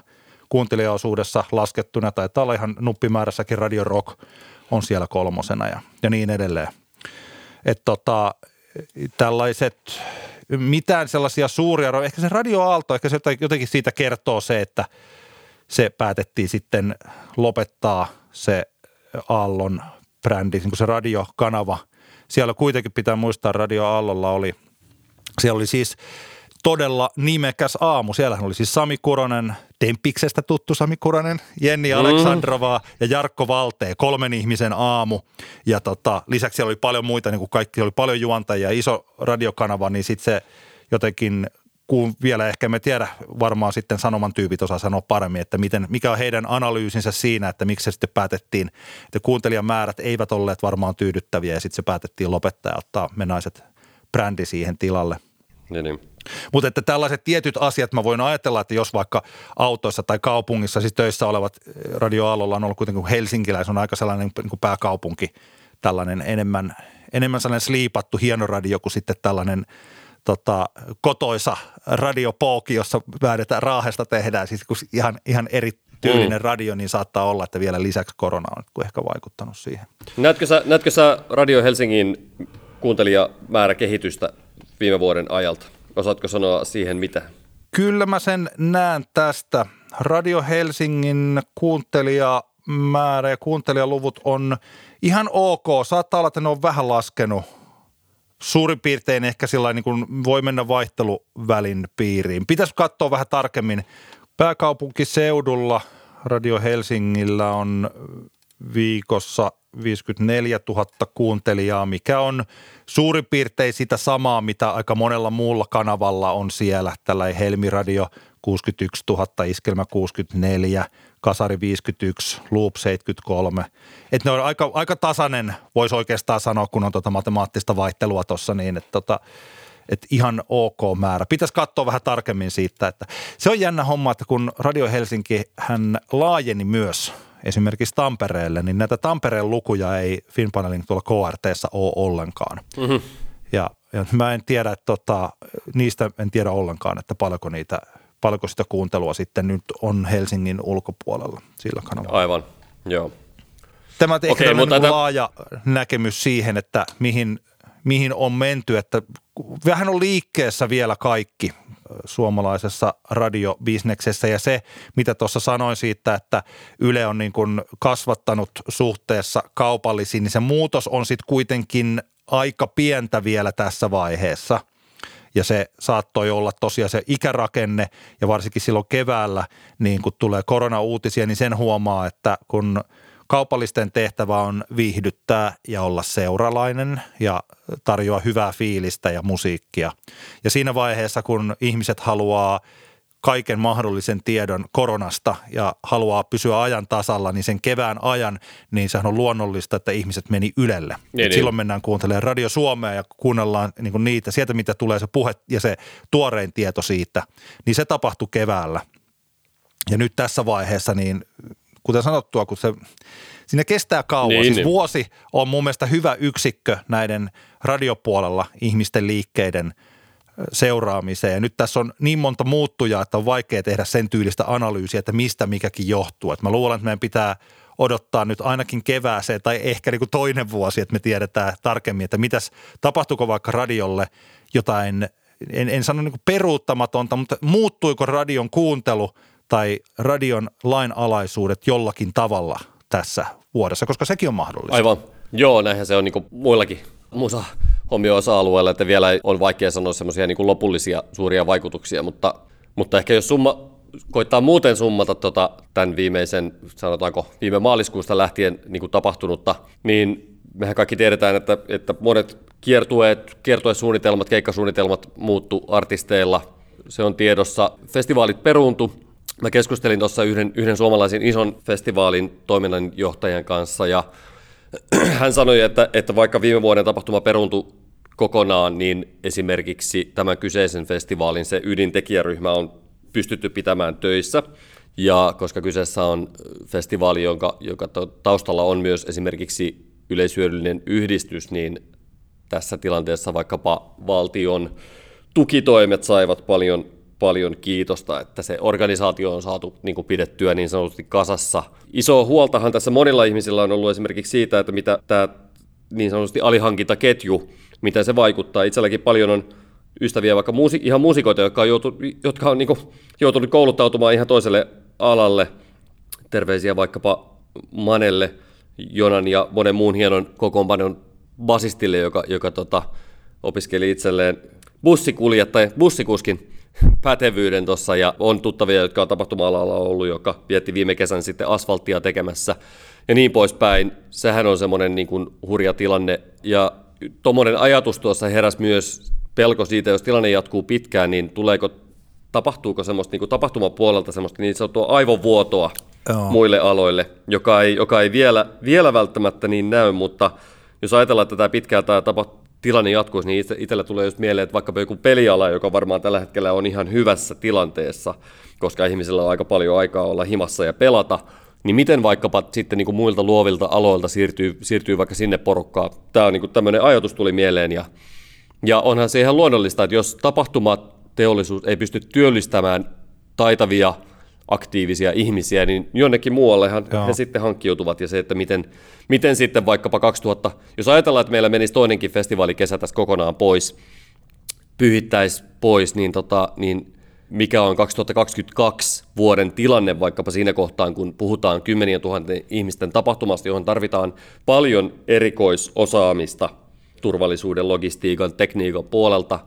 Kuuntelijaosuudessa laskettuna tai olla ihan nuppimäärässäkin Radio Rock on siellä kolmosena ja, ja niin edelleen. Että tota, tällaiset, mitään sellaisia suuria, ehkä se radioaalto, ehkä se jotenkin siitä kertoo se, että – se päätettiin sitten lopettaa se Aallon brändi, niin kuin se radiokanava. Siellä kuitenkin pitää muistaa, Radio Aallolla oli, siellä oli siis todella nimekäs aamu. Siellä oli siis Sami Kuronen, Tempiksestä tuttu Sami Kuronen, Jenni mm. Aleksandrova ja Jarkko Valtee, kolmen ihmisen aamu. Ja tota, lisäksi siellä oli paljon muita, niin kuin kaikki, oli paljon juontajia, iso radiokanava, niin sitten se jotenkin kun vielä ehkä me tiedä, varmaan sitten sanoman tyypit osaa sanoa paremmin, että miten, mikä on heidän analyysinsä siinä, että miksi se sitten päätettiin, että kuuntelijamäärät eivät olleet varmaan tyydyttäviä ja sitten se päätettiin lopettaa ja ottaa menaiset brändi siihen tilalle. Niin, niin. Mutta että tällaiset tietyt asiat mä voin ajatella, että jos vaikka autoissa tai kaupungissa siis töissä olevat radioaallolla on ollut kuitenkin helsinkiläis on aika sellainen niin kuin pääkaupunki, tällainen enemmän, enemmän sellainen sliipattu hieno radio kuin sitten tällainen – tota, kotoisa radiopooki, jossa väädetään raahesta tehdään, siis kun ihan, ihan eri tyylinen mm. radio, niin saattaa olla, että vielä lisäksi korona on ehkä vaikuttanut siihen. Näetkö sä, näetkö sä Radio Helsingin kuuntelijamäärä kehitystä viime vuoden ajalta? Osaatko sanoa siihen mitä? Kyllä mä sen näen tästä. Radio Helsingin kuuntelijamäärä ja kuuntelijaluvut on ihan ok. Saattaa olla, että ne on vähän laskenut – suurin piirtein ehkä sillä niin kuin voi mennä vaihteluvälin piiriin. Pitäisi katsoa vähän tarkemmin. Pääkaupunkiseudulla Radio Helsingillä on viikossa 54 000 kuuntelijaa, mikä on suurin piirtein sitä samaa, mitä aika monella muulla kanavalla on siellä. Tällä Helmi-radio 61 000, Iskelmä 64, Kasari 51, Loop 73. Että ne on aika, aika tasainen, voisi oikeastaan sanoa, kun on tuota matemaattista vaihtelua tuossa niin, että tota, että ihan ok määrä. Pitäisi katsoa vähän tarkemmin siitä, että se on jännä homma, että kun Radio Helsinki hän laajeni myös esimerkiksi Tampereelle, niin näitä Tampereen lukuja ei Finpanelin tuolla KRTssä ole ollenkaan. Mm-hmm. Ja, ja mä en tiedä, että tota, niistä en tiedä ollenkaan, että paljonko niitä – paljonko sitä kuuntelua sitten nyt on Helsingin ulkopuolella sillä kanavalla. Aivan, joo. Tämä on ehkä mutta niin laaja näkemys siihen, että mihin, mihin on menty, että vähän on liikkeessä vielä kaikki suomalaisessa radiobisneksessä ja se, mitä tuossa sanoin siitä, että Yle on niin kuin kasvattanut suhteessa kaupallisiin, niin se muutos on sitten kuitenkin aika pientä vielä tässä vaiheessa – ja se saattoi olla tosiaan se ikärakenne ja varsinkin silloin keväällä, niin kun tulee koronauutisia, niin sen huomaa, että kun kaupallisten tehtävä on viihdyttää ja olla seuralainen ja tarjoaa hyvää fiilistä ja musiikkia. Ja siinä vaiheessa, kun ihmiset haluaa – kaiken mahdollisen tiedon koronasta ja haluaa pysyä ajan tasalla, niin sen kevään ajan, niin sehän on luonnollista, että ihmiset meni Ylelle. Niin, niin. Silloin mennään kuuntelemaan Radio Suomea ja kuunnellaan niin kuin niitä, sieltä mitä tulee se puhe ja se tuorein tieto siitä, niin se tapahtui keväällä. Ja nyt tässä vaiheessa, niin kuten sanottua, kun se, siinä kestää kauan. Niin, siis niin. vuosi on mun mielestä hyvä yksikkö näiden radiopuolella ihmisten liikkeiden – seuraamiseen. Ja nyt tässä on niin monta muuttujaa, että on vaikea tehdä sen tyylistä analyysiä, että mistä mikäkin johtuu. Että mä luulen, että meidän pitää odottaa nyt ainakin kevääseen tai ehkä niin kuin toinen vuosi, että me tiedetään tarkemmin, että mitäs, tapahtuuko vaikka radiolle jotain, en, en sano niin kuin peruuttamatonta, mutta muuttuiko radion kuuntelu tai radion lainalaisuudet jollakin tavalla tässä vuodessa, koska sekin on mahdollista. Aivan. Joo, näinhän se on niin kuin muillakin musa omio osa-alueella, että vielä on vaikea sanoa semmoisia niin lopullisia suuria vaikutuksia, mutta, mutta ehkä jos summa, koittaa muuten summata tota, tämän viimeisen, sanotaanko viime maaliskuusta lähtien niin kuin tapahtunutta, niin mehän kaikki tiedetään, että, että monet kiertueet, kiertuesuunnitelmat, keikkasuunnitelmat muuttu artisteilla. Se on tiedossa. Festivaalit peruuntu. Mä keskustelin tuossa yhden, yhden suomalaisen ison festivaalin toiminnanjohtajan kanssa ja hän sanoi, että, että vaikka viime vuoden tapahtuma peruuntui kokonaan, niin esimerkiksi tämän kyseisen festivaalin se ydintekijäryhmä on pystytty pitämään töissä. Ja koska kyseessä on festivaali, jonka, joka taustalla on myös esimerkiksi yleisyödyllinen yhdistys, niin tässä tilanteessa vaikkapa valtion tukitoimet saivat paljon, paljon kiitosta, että se organisaatio on saatu niin kuin pidettyä niin sanotusti kasassa. Iso huoltahan tässä monilla ihmisillä on ollut esimerkiksi siitä, että mitä tämä niin sanotusti alihankintaketju, miten se vaikuttaa. Itselläkin paljon on ystäviä, vaikka muusi, ihan muusikoita, jotka on, joutu, jotka on niin kuin, joutunut kouluttautumaan ihan toiselle alalle. Terveisiä vaikkapa Manelle, Jonan ja monen muun hienon kokoonpanon basistille, joka, joka tota, opiskeli itselleen bussikuljettaja, bussikuskin pätevyyden tuossa ja on tuttavia, jotka on tapahtuma-alalla ollut, joka vietti viime kesän sitten asfalttia tekemässä ja niin poispäin. Sehän on semmoinen niin kuin hurja tilanne ja tuommoinen ajatus tuossa heräsi myös pelko siitä, jos tilanne jatkuu pitkään, niin tuleeko, tapahtuuko semmoista niin kuin tapahtumapuolelta semmoista niin sanottua aivovuotoa Joo. muille aloille, joka ei, joka ei vielä, vielä välttämättä niin näy, mutta jos ajatellaan, että tämä pitkään tämä tapa, tilanne jatkuisi, niin itse, itsellä tulee just mieleen, että vaikka joku peliala, joka varmaan tällä hetkellä on ihan hyvässä tilanteessa, koska ihmisillä on aika paljon aikaa olla himassa ja pelata, niin miten vaikkapa sitten niin kuin muilta luovilta aloilta siirtyy, siirtyy vaikka sinne porukkaan? Tämä on niin kuin tämmöinen ajatus tuli mieleen ja, ja onhan se ihan luonnollista, että jos tapahtumateollisuus ei pysty työllistämään taitavia aktiivisia ihmisiä, niin jonnekin muuallehan Joo. he sitten hankkiutuvat. Ja se, että miten, miten sitten vaikkapa 2000, jos ajatellaan, että meillä menisi toinenkin festivaalikesä tästä kokonaan pois, pyhittäisi pois, niin, tota, niin mikä on 2022 vuoden tilanne vaikkapa siinä kohtaan, kun puhutaan kymmenien tuhannen ihmisten tapahtumasta, johon tarvitaan paljon erikoisosaamista turvallisuuden, logistiikan, tekniikan puolelta.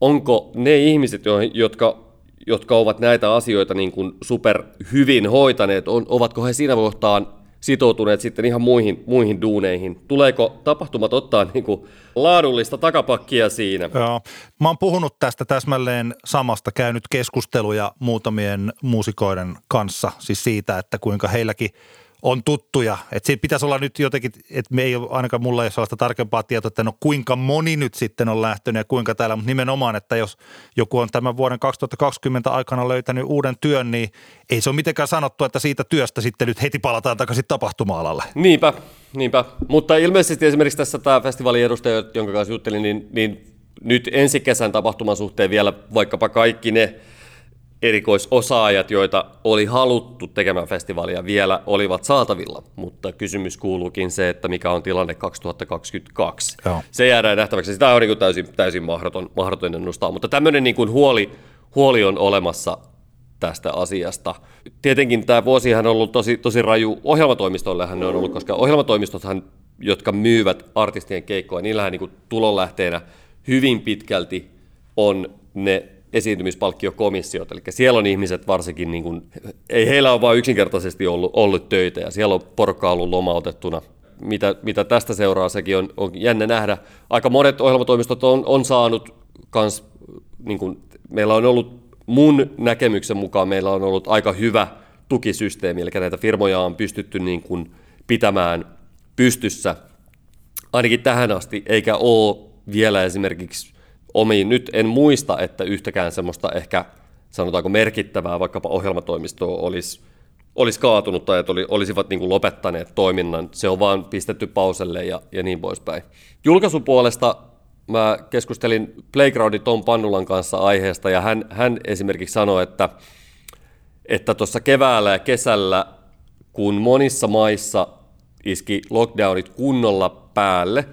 Onko ne ihmiset, jotka jotka ovat näitä asioita niin kuin super hyvin hoitaneet, on, ovatko he siinä kohtaan sitoutuneet sitten ihan muihin, muihin duuneihin? Tuleeko tapahtumat ottaa niin kuin laadullista takapakkia siinä? Joo. Mä oon puhunut tästä täsmälleen samasta, käynyt keskusteluja muutamien muusikoiden kanssa, siis siitä, että kuinka heilläkin – on tuttuja. Että siitä pitäisi olla nyt jotenkin, että me ei ole ainakaan mulla ei ole sellaista tarkempaa tietoa, että no kuinka moni nyt sitten on lähtenyt ja kuinka täällä, mutta nimenomaan, että jos joku on tämän vuoden 2020 aikana löytänyt uuden työn, niin ei se ole mitenkään sanottu, että siitä työstä sitten nyt heti palataan takaisin tapahtuma-alalle. Niinpä, niinpä. Mutta ilmeisesti esimerkiksi tässä tämä festivaalin edustaja, jonka kanssa juttelin, niin, niin nyt ensi kesän tapahtuman suhteen vielä vaikkapa kaikki ne erikoisosaajat, joita oli haluttu tekemään festivaalia, vielä olivat saatavilla, mutta kysymys kuuluukin se, että mikä on tilanne 2022. Joo. Se jäädään nähtäväksi. Sitä on niin kuin täysin, täysin mahdoton, mahdoton ennustaa, mutta tämmöinen niin kuin huoli, huoli on olemassa tästä asiasta. Tietenkin tämä vuosihan on ollut tosi, tosi raju ohjelmatoimistollehan ne on ollut, koska ohjelmatoimistothan, jotka myyvät artistien keikkoja, niillähän niin kuin tulonlähteenä hyvin pitkälti on ne esiintymispalkkiokomissiot, eli siellä on ihmiset varsinkin, niin kuin, ei heillä ole vain yksinkertaisesti ollut, ollut töitä, ja siellä on porukka ollut lomautettuna. Mitä, mitä tästä seuraa, sekin on, on jännä nähdä. Aika monet ohjelmatoimistot on, on saanut kans, niin kuin, meillä on ollut mun näkemyksen mukaan meillä on ollut aika hyvä tukisysteemi, eli näitä firmoja on pystytty niin kuin pitämään pystyssä ainakin tähän asti, eikä ole vielä esimerkiksi omiin. Nyt en muista, että yhtäkään semmoista ehkä sanotaanko merkittävää vaikkapa ohjelmatoimistoa olisi, olisi kaatunut tai että oli, olisivat niin kuin lopettaneet toiminnan. Se on vaan pistetty pauselle ja, ja niin poispäin. Julkaisupuolesta mä keskustelin Playgroundin Tom Pannulan kanssa aiheesta ja hän, hän esimerkiksi sanoi, että että tuossa keväällä ja kesällä, kun monissa maissa iski lockdownit kunnolla päälle,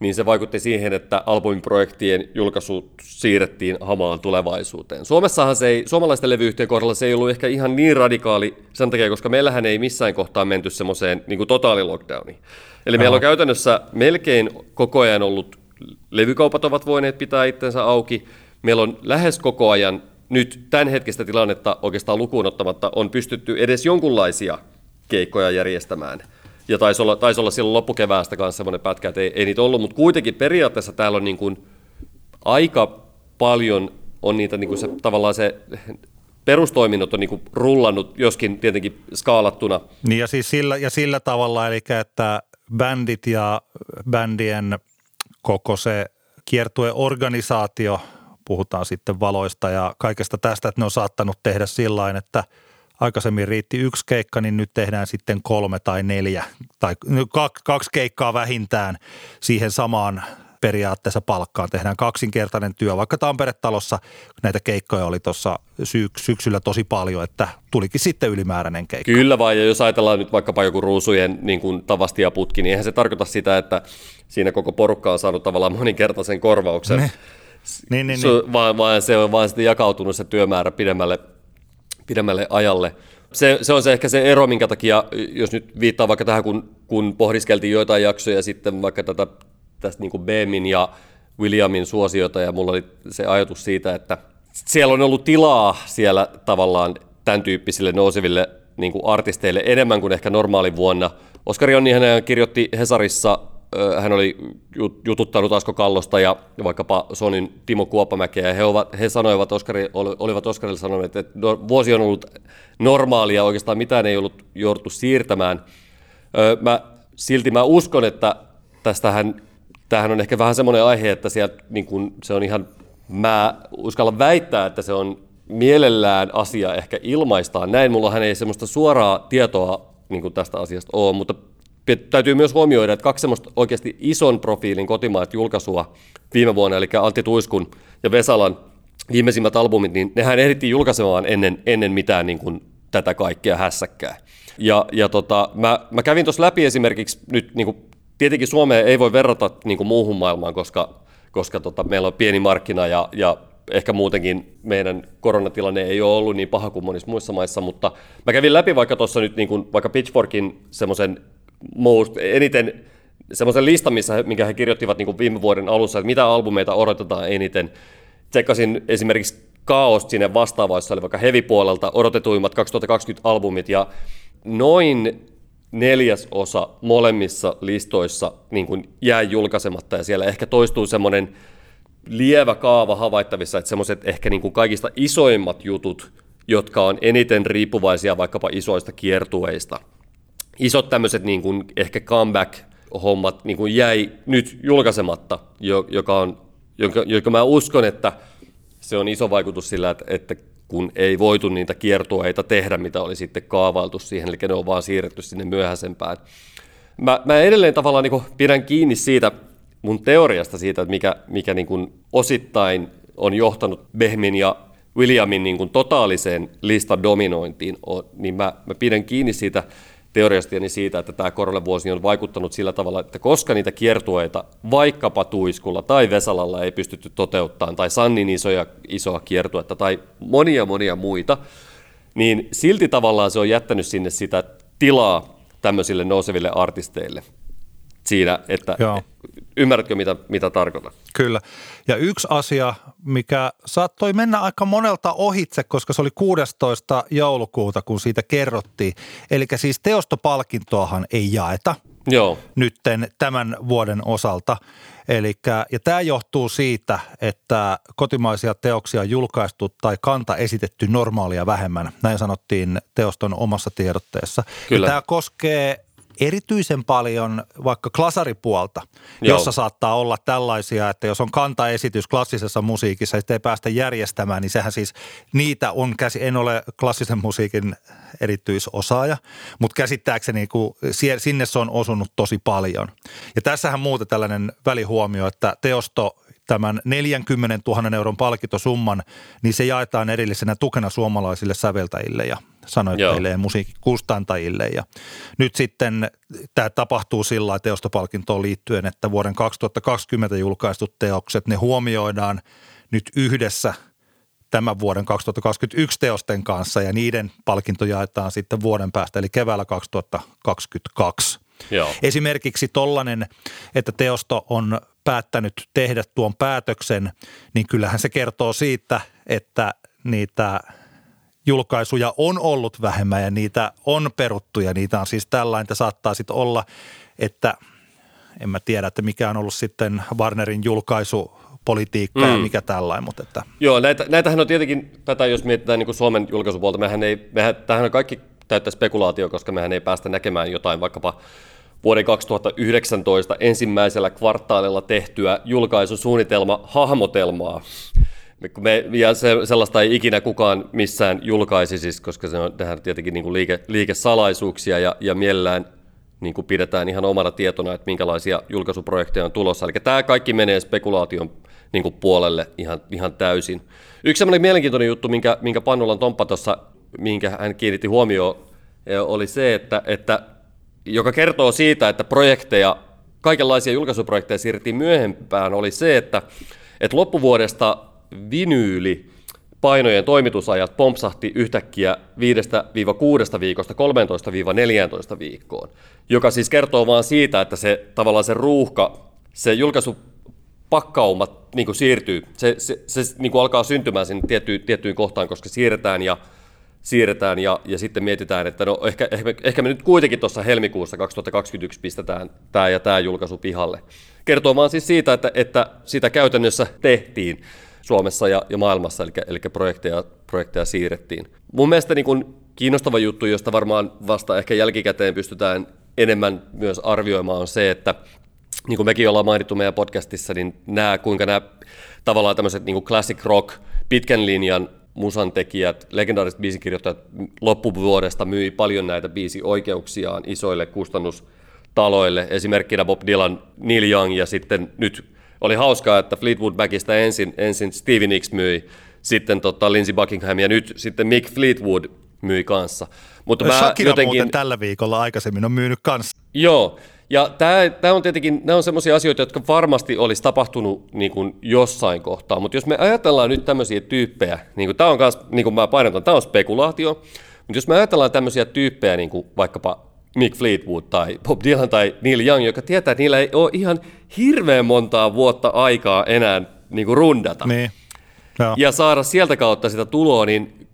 niin se vaikutti siihen, että albumiprojektien julkaisu siirrettiin hamaan tulevaisuuteen. Suomessahan se ei, suomalaisten levyyhtiön kohdalla se ei ollut ehkä ihan niin radikaali sen takia, koska meillähän ei missään kohtaa menty semmoiseen niin kuin totaalilockdowniin. Eli Aha. meillä on käytännössä melkein koko ajan ollut, levykaupat ovat voineet pitää itsensä auki, meillä on lähes koko ajan nyt tämänhetkistä tilannetta oikeastaan lukuun ottamatta on pystytty edes jonkunlaisia keikkoja järjestämään – ja taisi olla, taisi olla silloin loppukeväästä kanssa semmoinen pätkä, että ei, ei niitä ollut, mutta kuitenkin periaatteessa täällä on niin kuin aika paljon on niitä niin kuin se, tavallaan se perustoiminnot on niin kuin rullannut, joskin tietenkin skaalattuna. Niin ja siis sillä, ja sillä tavalla, eli että bändit ja bändien koko se kiertueorganisaatio, puhutaan sitten valoista ja kaikesta tästä, että ne on saattanut tehdä sillä että aikaisemmin riitti yksi keikka, niin nyt tehdään sitten kolme tai neljä tai kaksi keikkaa vähintään siihen samaan periaatteessa palkkaan. Tehdään kaksinkertainen työ, vaikka Tampere-talossa näitä keikkoja oli tuossa syk- syksyllä tosi paljon, että tulikin sitten ylimääräinen keikka. Kyllä vaan, ja jos ajatellaan nyt vaikkapa joku ruusujen niin kuin tavasti ja putki, niin eihän se tarkoita sitä, että siinä koko porukka on saanut tavallaan moninkertaisen korvauksen. Ne. Niin, niin, niin. Vaan, vaan se on vaan sitten jakautunut se työmäärä pidemmälle, pidemmälle ajalle. Se, se on se ehkä se ero, minkä takia, jos nyt viittaa vaikka tähän, kun, kun pohdiskeltiin joitain jaksoja sitten vaikka tätä tästä niin Beemin ja Williamin suosiota ja mulla oli se ajatus siitä, että siellä on ollut tilaa siellä tavallaan tämän tyyppisille nouseville niin kuin artisteille enemmän kuin ehkä normaali vuonna. Oskari Onni hän kirjoitti Hesarissa, hän oli jututtanut Asko Kallosta ja vaikkapa Sonin Timo Kuoppamäkeä, ja he, ovat, he sanoivat, Oskari, olivat Oskarille sanoneet, että no, vuosi on ollut normaalia, oikeastaan mitään ei ollut jouduttu siirtämään. Mä, silti mä uskon, että tästähän tämähän on ehkä vähän semmoinen aihe, että siellä, niin kun, se on ihan, mä uskallan väittää, että se on mielellään asia ehkä ilmaistaan. Näin mulla ei semmoista suoraa tietoa niin tästä asiasta ole, mutta täytyy myös huomioida, että kaksi semmoista oikeasti ison profiilin kotimaat julkaisua viime vuonna, eli Antti Tuiskun ja Vesalan viimeisimmät albumit, niin nehän ehdittiin julkaisemaan ennen, ennen mitään niin kuin tätä kaikkea hässäkkää. Ja, ja tota, mä, mä kävin tuossa läpi esimerkiksi nyt niin kuin tietenkin Suomea ei voi verrata niin kuin muuhun maailmaan, koska, koska tota, meillä on pieni markkina ja, ja ehkä muutenkin meidän koronatilanne ei ole ollut niin paha kuin monissa muissa maissa, mutta mä kävin läpi vaikka tuossa nyt niin kuin, vaikka Pitchforkin semmoisen most, eniten semmoisen listan, missä, minkä he kirjoittivat niin viime vuoden alussa, että mitä albumeita odotetaan eniten. Tsekkasin esimerkiksi Kaos sinne vastaavassa, oli vaikka heavy-puolelta odotetuimmat 2020 albumit, ja noin neljäsosa molemmissa listoissa niin kuin jää julkaisematta ja siellä ehkä toistuu semmoinen lievä kaava havaittavissa, että semmoiset ehkä niin kuin kaikista isoimmat jutut, jotka on eniten riippuvaisia vaikkapa isoista kiertueista. Isot tämmöiset niin kuin ehkä comeback-hommat niin kuin jäi nyt julkaisematta, joka on, jonka, jonka mä uskon, että se on iso vaikutus sillä, että, että kun ei voitu niitä kiertueita tehdä, mitä oli sitten kaavailtu siihen, eli ne on vaan siirretty sinne myöhäisempään. Mä, mä edelleen tavallaan niin pidän kiinni siitä mun teoriasta siitä, että mikä, mikä niin kuin osittain on johtanut Behmin ja Williamin niin kuin totaaliseen listadominointiin, niin mä, mä pidän kiinni siitä teoriastani siitä, että tämä koronavuosi on vaikuttanut sillä tavalla, että koska niitä kiertueita vaikkapa Tuiskulla tai Vesalalla ei pystytty toteuttamaan, tai Sannin isoja, isoa kiertuetta tai monia monia muita, niin silti tavallaan se on jättänyt sinne sitä tilaa tämmöisille nouseville artisteille siinä, että Joo. Ymmärrätkö mitä, mitä tarkoitan? Kyllä. Ja yksi asia, mikä saattoi mennä aika monelta ohitse, koska se oli 16. joulukuuta, kun siitä kerrottiin. Eli siis teostopalkintoahan ei jaeta Joo. nytten tämän vuoden osalta. Elikkä, ja tämä johtuu siitä, että kotimaisia teoksia on julkaistu tai kanta esitetty normaalia vähemmän. Näin sanottiin teoston omassa tiedotteessa. Kyllä. Ja tämä koskee erityisen paljon vaikka klasaripuolta, Joo. jossa saattaa olla tällaisia, että jos on kantaesitys klassisessa musiikissa, että ei päästä järjestämään, niin sehän siis niitä on käsi, en ole klassisen musiikin erityisosaaja, mutta käsittääkseni kun sinne se on osunut tosi paljon. Ja tässähän muuten tällainen välihuomio, että teosto tämän 40 000 euron palkitosumman, niin se jaetaan erillisenä tukena suomalaisille säveltäjille ja sanoittajille ja musiikkikustantajille. Ja nyt sitten tämä tapahtuu sillä teostopalkintoon liittyen, että vuoden 2020 julkaistut teokset, ne huomioidaan nyt yhdessä tämän vuoden 2021 teosten kanssa ja niiden palkinto jaetaan sitten vuoden päästä, eli keväällä 2022. Joo. Esimerkiksi tollainen, että teosto on päättänyt tehdä tuon päätöksen, niin kyllähän se kertoo siitä, että niitä julkaisuja on ollut vähemmän ja niitä on peruttu ja niitä on siis tällainen, että saattaa sitten olla, että en mä tiedä, että mikä on ollut sitten Warnerin julkaisu politiikka mm. ja mikä tällainen. Mutta että. Joo, näitä, näitähän on tietenkin, tätä jos mietitään niin kuin Suomen julkaisupuolta, mehän ei, mehän, tämähän on kaikki täyttä spekulaatio, koska mehän ei päästä näkemään jotain vaikkapa vuoden 2019 ensimmäisellä kvartaalilla tehtyä julkaisusuunnitelma hahmotelmaa. Me, ja se, sellaista ei ikinä kukaan missään julkaisi, siis, koska se on tähän tietenkin niin kuin liike, liikesalaisuuksia ja, ja mielellään niin kuin pidetään ihan omana tietona, että minkälaisia julkaisuprojekteja on tulossa. Eli tämä kaikki menee spekulaation niin kuin puolelle ihan, ihan täysin. Yksi sellainen mielenkiintoinen juttu, minkä, minkä Pannulan Tomppa tuossa, minkä hän kiinnitti huomioon, e, oli se, että, että joka kertoo siitä, että projekteja, kaikenlaisia julkaisuprojekteja siirrettiin myöhempään, oli se, että, että loppuvuodesta vinyyli painojen toimitusajat pompsahti yhtäkkiä 5-6 viikosta 13-14 viikkoon, joka siis kertoo vaan siitä, että se tavallaan se ruuhka, se julkaisu pakkauma niin kuin siirtyy, se, se, se niin kuin alkaa syntymään sinne tiettyyn, tiettyyn kohtaan, koska siirretään ja siirretään ja, ja sitten mietitään, että no ehkä, ehkä, ehkä me nyt kuitenkin tuossa helmikuussa 2021 pistetään tämä ja tämä julkaisu pihalle. Kertoo vaan siis siitä, että, että sitä käytännössä tehtiin. Suomessa ja, ja maailmassa, eli, eli projekteja, projekteja siirrettiin. Mun mielestä niin kun kiinnostava juttu, josta varmaan vasta ehkä jälkikäteen pystytään enemmän myös arvioimaan, on se, että niin kuin mekin ollaan mainittu meidän podcastissa, niin nämä, kuinka nämä tavallaan tämmöiset niin classic rock, pitkän linjan musantekijät, legendaariset biisikirjoittajat loppuvuodesta myi paljon näitä biisioikeuksiaan isoille kustannustaloille, esimerkkinä Bob Dylan, Neil Young ja sitten nyt oli hauskaa, että Fleetwood Macista ensin, ensin Stevie Nicks myi, sitten tota Lindsey Buckingham ja nyt sitten Mick Fleetwood myi kanssa. Mutta mä Shakira jotenkin... muuten tällä viikolla aikaisemmin on myynyt kanssa. Joo, ja tämä on tietenkin, nämä on sellaisia asioita, jotka varmasti olisi tapahtunut niin kuin jossain kohtaa, mutta jos me ajatellaan nyt tämmöisiä tyyppejä, niin kuin tämä on myös, niin kuin mä painotan, tämä on spekulaatio, mutta jos me ajatellaan tämmöisiä tyyppejä, niin kuin vaikkapa Mick Fleetwood tai Bob Dylan tai Neil Young, joka tietää, että niillä ei ole ihan hirveän montaa vuotta aikaa enää niin kuin rundata. Niin. Joo. Ja saada sieltä kautta sitä tuloa, niin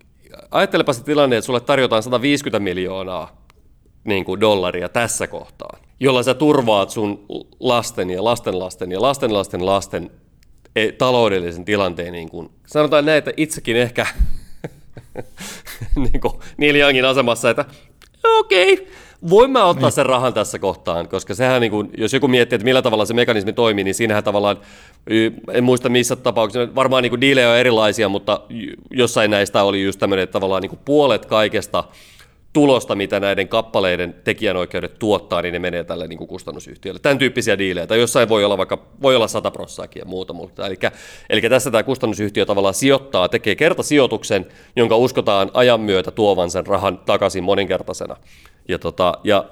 ajattelepa se tilanne, että sulle tarjotaan 150 miljoonaa niin kuin dollaria tässä kohtaa, jolla sä turvaat sun lasten ja lastenlasten ja lastenlasten lasten e, taloudellisen tilanteen, niin kuin, sanotaan näin, että itsekin ehkä niin kuin Neil Youngin asemassa, että okei, okay, voin mä ottaa niin. sen rahan tässä kohtaan, koska sehän, niin kuin, jos joku miettii, että millä tavalla se mekanismi toimii, niin siinähän tavallaan, en muista missä tapauksessa, varmaan niin diilejä on erilaisia, mutta jossain näistä oli just tämmöinen, että tavallaan niin kuin puolet kaikesta tulosta, mitä näiden kappaleiden tekijänoikeudet tuottaa, niin ne menee tälle niin kuin kustannusyhtiölle. Tämän tyyppisiä diilejä, tai jossain voi olla vaikka, voi olla 100 prossaakin ja muuta, mutta eli, eli tässä tämä kustannusyhtiö tavallaan sijoittaa, tekee kertasijoituksen, jonka uskotaan ajan myötä tuovan sen rahan takaisin moninkertaisena. Ja, tota, ja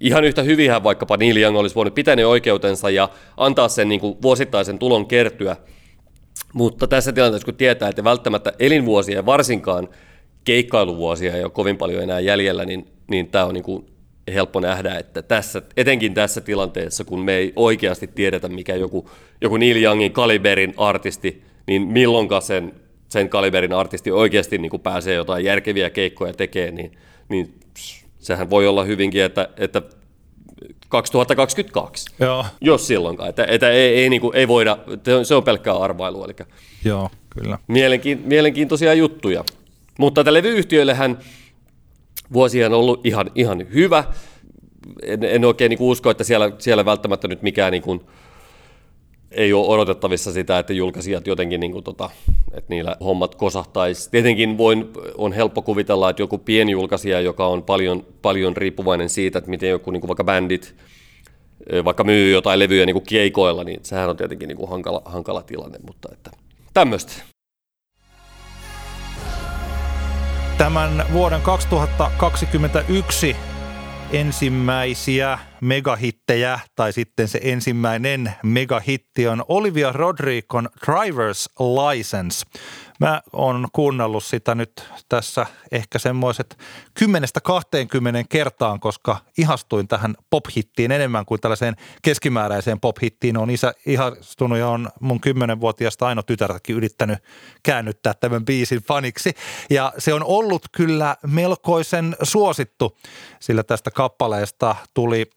ihan yhtä hyvinhän vaikkapa Neil Young olisi voinut pitää ne oikeutensa ja antaa sen niin kuin vuosittaisen tulon kertyä, mutta tässä tilanteessa, kun tietää, että välttämättä elinvuosia ja varsinkaan keikkailuvuosia ei ole kovin paljon enää jäljellä, niin, niin tämä on niin kuin helppo nähdä, että tässä, etenkin tässä tilanteessa, kun me ei oikeasti tiedetä, mikä joku, joku Neil Youngin kaliberin artisti, niin milloinka sen, sen kaliberin artisti oikeasti niin kuin pääsee jotain järkeviä keikkoja tekemään, niin, niin sehän voi olla hyvinkin, että, että 2022, Joo. jos silloinkaan. Että, että ei, ei, niin kuin, ei voida, se on pelkkää arvailua. Eli Joo, kyllä. Mielenkiin, mielenkiintoisia juttuja. Mutta tälle levyyhtiöillehän vuosi on ollut ihan, ihan hyvä. En, en oikein niin usko, että siellä, siellä välttämättä nyt mikään niin kuin, ei ole odotettavissa sitä, että julkaisijat jotenkin, niin kuin, tota, että niillä hommat kosahtaisi. Tietenkin voin, on helppo kuvitella, että joku pieni julkaisija, joka on paljon, paljon riippuvainen siitä, että miten joku niin kuin vaikka bändit vaikka myy jotain levyjä niin kuin keikoilla, niin sehän on tietenkin niin kuin hankala, hankala tilanne, mutta että tämmöistä. Tämän vuoden 2021 ensimmäisiä megahittejä, tai sitten se ensimmäinen megahitti on Olivia Rodrigon Driver's License. Mä oon kuunnellut sitä nyt tässä ehkä semmoiset 10-20 kertaan, koska ihastuin tähän pop-hittiin enemmän kuin tällaiseen keskimääräiseen pop-hittiin. On isä ihastunut ja on mun 10-vuotiaasta Aino tytärtäkin yrittänyt käännyttää tämän biisin faniksi. Ja se on ollut kyllä melkoisen suosittu, sillä tästä kappaleesta tuli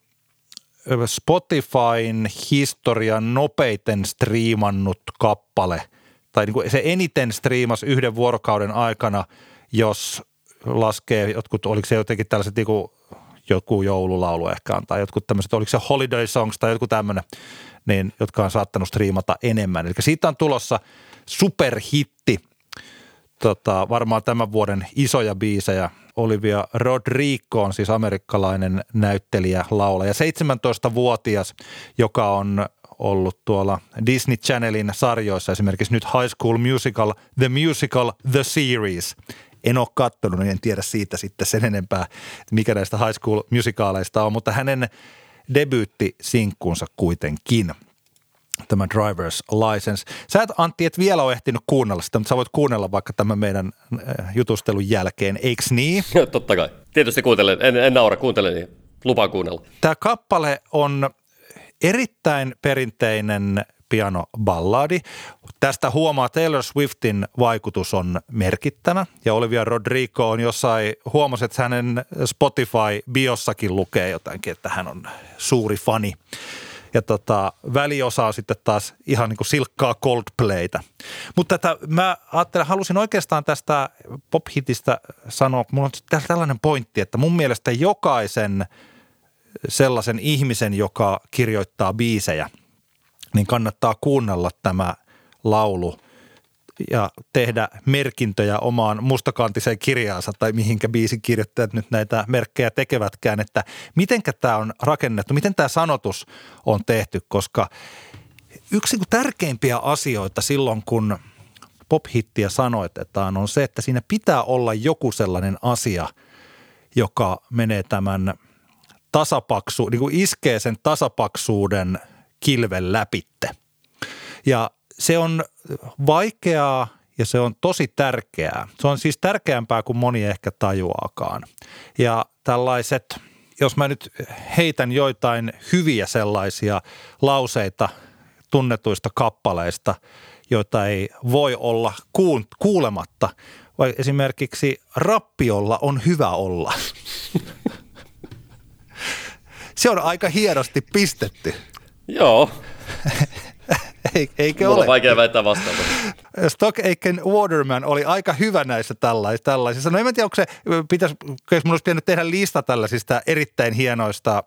Spotifyn historian nopeiten striimannut kappale – tai niin kuin se eniten striimas yhden vuorokauden aikana, jos laskee jotkut, oliko se jotenkin tällaiset niin kuin joku joululaulu ehkä on, tai jotkut tämmöiset, oliko se holiday songs tai joku tämmöinen, niin, jotka on saattanut striimata enemmän. Eli siitä on tulossa superhitti, tota, varmaan tämän vuoden isoja biisejä. Olivia Rodrigo on siis amerikkalainen näyttelijä, laulaja, 17-vuotias, joka on ollut tuolla Disney Channelin sarjoissa, esimerkiksi nyt High School Musical, The Musical, The Series. En ole katsonut, niin en tiedä siitä sitten sen enempää, mikä näistä High School Musicaaleista on, mutta hänen debyyttisinkkunsa kuitenkin tämä driver's license. Sä et Antti et vielä ole ehtinyt kuunnella sitä, mutta sä voit kuunnella vaikka tämän meidän äh, jutustelun jälkeen, eiks niin? Totta kai. Tietysti kuuntelen, en, en naura, kuuntelen, niin lupaan kuunnella. Tämä kappale on erittäin perinteinen pianoballadi. Tästä huomaa Taylor Swiftin vaikutus on merkittävä ja Olivia Rodrigo on jossain, huomasi, että hänen Spotify-biossakin lukee jotakin, että hän on suuri fani. Ja tota, väliosa on sitten taas ihan niin kuin silkkaa Coldplaytä. Mutta tätä, mä ajattelen, halusin oikeastaan tästä pop-hitistä sanoa, mulla on tällainen pointti, että mun mielestä jokaisen – sellaisen ihmisen, joka kirjoittaa biisejä, niin kannattaa kuunnella tämä laulu ja tehdä merkintöjä omaan mustakantiseen kirjaansa tai mihinkä biisin kirjoittajat nyt näitä merkkejä tekevätkään, että mitenkä tämä on rakennettu, miten tämä sanotus on tehty, koska yksi tärkeimpiä asioita silloin, kun pop-hittiä sanoitetaan, on se, että siinä pitää olla joku sellainen asia, joka menee tämän – tasapaksu, niin kuin iskee sen tasapaksuuden kilven läpitte. Ja se on vaikeaa ja se on tosi tärkeää. Se on siis tärkeämpää kuin moni ehkä tajuaakaan. Ja tällaiset, jos mä nyt heitän joitain hyviä sellaisia lauseita tunnetuista kappaleista, joita ei voi olla kuulematta, vai esimerkiksi rappiolla on hyvä olla. Se on aika hienosti pistetty. Joo. Eikö Mulla ole? on vaikea väittää vastaan. Stock Aiken Waterman oli aika hyvä näissä tällaisissa. tällaisissa. No en tiedä, onko se, pitäisi, jos mun olisi pitänyt tehdä lista tällaisista erittäin hienoista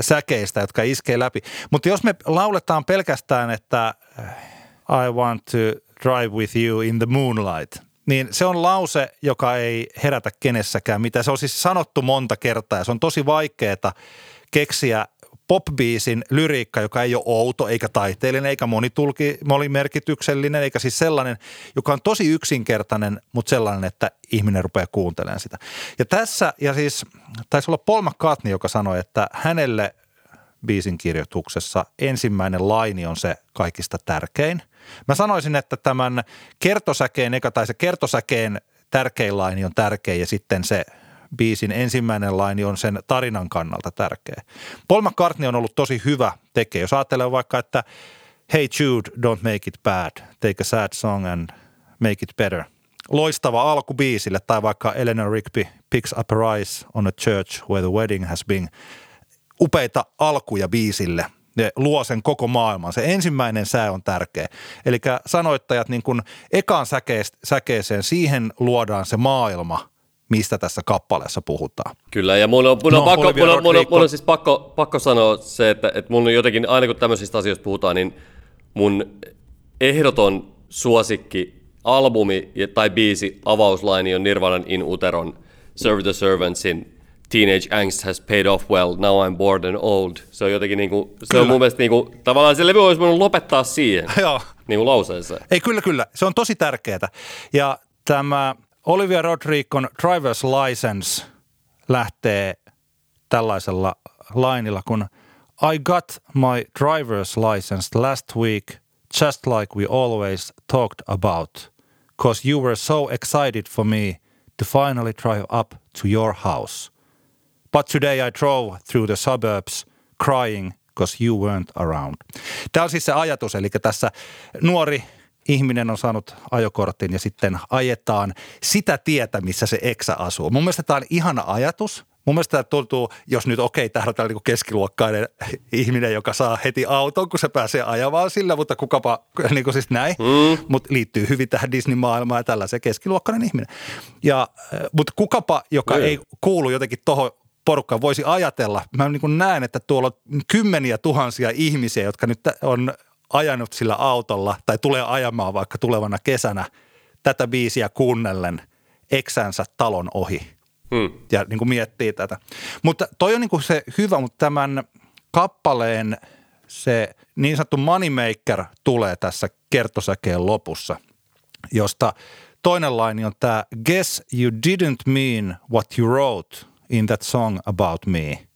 säkeistä, jotka iskee läpi. Mutta jos me lauletaan pelkästään, että I want to drive with you in the moonlight, niin se on lause, joka ei herätä kenessäkään mitä. Se on siis sanottu monta kertaa ja se on tosi vaikeaa keksiä popbiisin lyriikka, joka ei ole outo, eikä taiteellinen, eikä monitulki, monimerkityksellinen, eikä siis sellainen, joka on tosi yksinkertainen, mutta sellainen, että ihminen rupeaa kuuntelemaan sitä. Ja tässä, ja siis taisi olla Paul McCartney, joka sanoi, että hänelle biisin kirjoituksessa ensimmäinen laini on se kaikista tärkein. Mä sanoisin, että tämän kertosäkeen, tai se kertosäkeen tärkein laini on tärkein ja sitten se biisin ensimmäinen laini on sen tarinan kannalta tärkeä. Paul McCartney on ollut tosi hyvä tekijä. Jos ajattelee vaikka, että Hey Jude, don't make it bad, take a sad song and make it better. Loistava alku biisille tai vaikka Eleanor Rigby picks up a rise on a church where the wedding has been. Upeita alkuja biisille – ne luo sen koko maailman. Se ensimmäinen sää on tärkeä. Eli sanoittajat niin kuin ekaan säkeeseen, siihen luodaan se maailma, mistä tässä kappaleessa puhutaan. Kyllä, ja mun on, mun on, no, pakko, mun on, mun on, mun on siis pakko, pakko sanoa se, että, että mun on jotenkin, aina kun tämmöisistä asioista puhutaan, niin mun ehdoton suosikki albumi tai biisi avauslaini on Nirvanan In Uteron Serve the Servantsin Teenage Angst has paid off well, now I'm bored and old. Se on jotenkin niinku, se kyllä. on mun mielestä niinku, tavallaan se levy olisi voinut lopettaa siihen, Joo. niinku lauseeseen. Ei, kyllä, kyllä. Se on tosi tärkeää. Ja tämä Olivia Rodrigon Driver's License lähtee tällaisella lainilla, kun I got my driver's license last week just like we always talked about. cause you were so excited for me to finally drive up to your house. But today I drove through the suburbs crying because you weren't around. Tämä on siis se ajatus, eli tässä nuori ihminen on saanut ajokortin ja sitten ajetaan sitä tietä, missä se eksä asuu. Mun mielestä tämä on ihana ajatus. Mun mielestä tämä tuntuu, jos nyt okei, okay, täällä on niin keskiluokkainen ihminen, joka saa heti auton, kun se pääsee ajamaan sillä, mutta kukapa, niin kuin siis näin. Mm. Mutta liittyy hyvin tähän Disney-maailmaan ja tällaisen keskiluokkainen ihminen. Ja, mutta kukapa, joka mm. ei kuulu jotenkin tuohon porukka voisi ajatella. Mä niin näen, että tuolla on kymmeniä tuhansia ihmisiä, jotka nyt on ajanut sillä autolla tai tulee ajamaan vaikka tulevana kesänä tätä biisiä kuunnellen eksänsä talon ohi. Hmm. Ja niin kuin miettii tätä. Mutta toi on niin kuin se hyvä, mutta tämän kappaleen se niin sanottu moneymaker tulee tässä kertosäkeen lopussa, josta toinen laini on tämä Guess you didn't mean what you wrote in that song about me.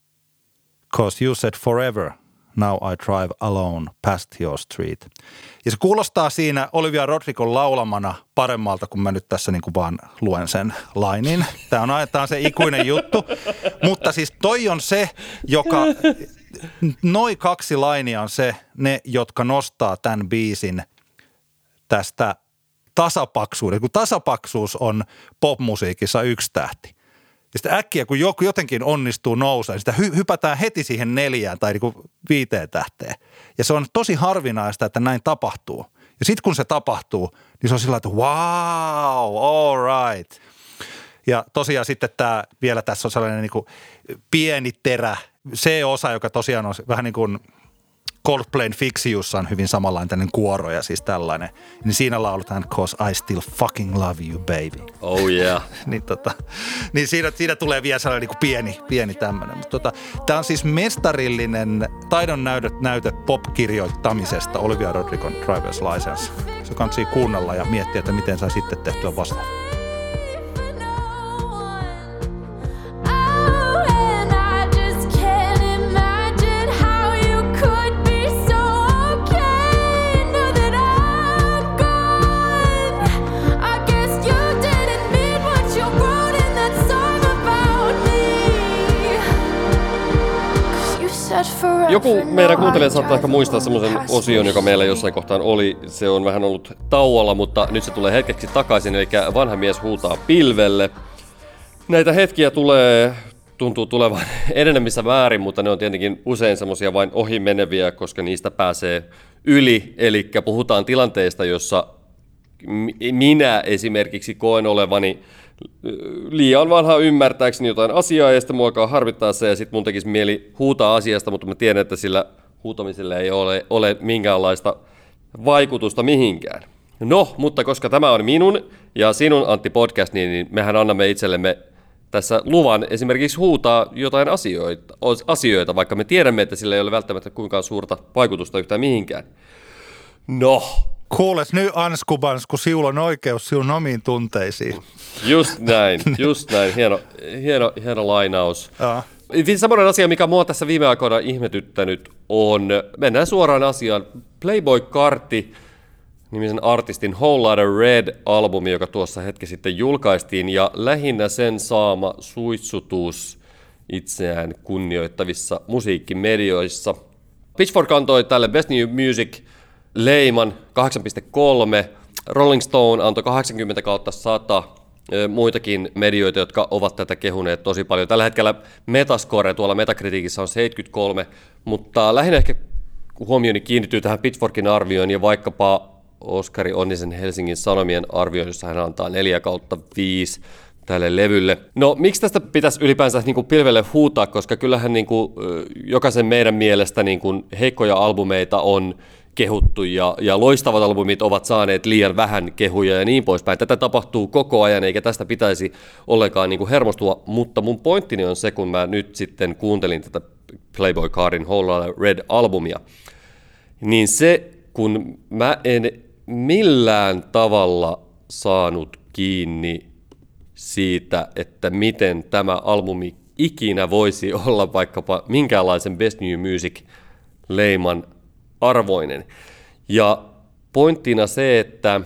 Cause you said forever – Now I Drive Alone Past Your Street. Ja se kuulostaa siinä Olivia Rodrigon laulamana paremmalta, kun mä nyt tässä niin kuin vaan luen sen lainin. Tämä on, tämä se ikuinen juttu. Mutta siis toi on se, joka, noin kaksi lainia on se, ne, jotka nostaa tämän biisin tästä tasapaksuuden. Kun tasapaksuus on popmusiikissa yksi tähti ja sitten äkkiä, kun joku jotenkin onnistuu nousemaan, sitä hy- hypätään heti siihen neljään tai niin viiteen tähteen. Ja se on tosi harvinaista, että näin tapahtuu. Ja sitten kun se tapahtuu, niin se on sillä että wow, all right. Ja tosiaan sitten tämä, vielä tässä on sellainen niin kuin pieni terä, se osa, joka tosiaan on vähän niin kuin – Coldplayn Fixiussa on hyvin samanlainen tämmöinen kuoro ja siis tällainen. Niin siinä lauletaan Cause I still fucking love you baby. Oh yeah. niin, tota, niin siinä, siinä tulee vielä sellainen niin pieni, pieni tämmöinen. Mutta tota, tämä on siis mestarillinen taidon näyte, näyte pop-kirjoittamisesta Olivia Rodrigon Driver's License. Se kannattaa kuunnella ja miettiä, että miten saa sitten tehtyä vastaan. Joku meidän kuuntelija saattaa ehkä muistaa semmoisen osion, joka meillä jossain kohtaan oli. Se on vähän ollut tauolla, mutta nyt se tulee hetkeksi takaisin, eli vanha mies huutaa pilvelle. Näitä hetkiä tulee, tuntuu tulevan enenemissä väärin, mutta ne on tietenkin usein semmoisia vain ohimeneviä, koska niistä pääsee yli. Eli puhutaan tilanteesta, jossa minä esimerkiksi koen olevani liian vanha ymmärtääkseni jotain asiaa ja sitten mua harvittaa se ja sitten mun tekisi mieli huutaa asiasta, mutta mä tiedän, että sillä huutamiselle ei ole, ole minkäänlaista vaikutusta mihinkään. No, mutta koska tämä on minun ja sinun Antti podcast, niin, niin mehän annamme itsellemme tässä luvan esimerkiksi huutaa jotain asioita, asioita, vaikka me tiedämme, että sillä ei ole välttämättä kuinka suurta vaikutusta yhtään mihinkään. No, Kuules nyt Anskubans, kun sinulla on oikeus sinun omiin tunteisiin. Just näin, just näin. Hieno, hieno, hieno lainaus. Ja. Semmoinen asia, mikä mua tässä viime aikoina ihmetyttänyt on, mennään suoraan asiaan, Playboy Kartti nimisen artistin Whole Lotta Red-albumi, joka tuossa hetki sitten julkaistiin, ja lähinnä sen saama suitsutus itseään kunnioittavissa musiikkimedioissa. Pitchfork antoi tälle Best New Music – Leiman 8.3, Rolling Stone antoi 80 kautta 100, muitakin medioita, jotka ovat tätä kehuneet tosi paljon. Tällä hetkellä Metascore tuolla Metakritiikissä on 73, mutta lähinnä ehkä huomioni kiinnittyy tähän Pitchforkin arvioon ja vaikkapa Oskari Onnisen Helsingin Sanomien arvioon, jossa hän antaa 4 kautta 5 tälle levylle. No miksi tästä pitäisi ylipäänsä niin kuin pilvelle huutaa, koska kyllähän niin kuin, jokaisen meidän mielestä niin kuin heikkoja albumeita on kehuttu ja, ja loistavat albumit ovat saaneet liian vähän kehuja ja niin poispäin. Tätä tapahtuu koko ajan eikä tästä pitäisi ollenkaan niin kuin hermostua, mutta mun pointtini on se, kun mä nyt sitten kuuntelin tätä Playboy Cardin Whole Red-albumia, niin se, kun mä en millään tavalla saanut kiinni siitä, että miten tämä albumi ikinä voisi olla vaikkapa minkäänlaisen Best New Music leiman arvoinen. Ja pointtina se, että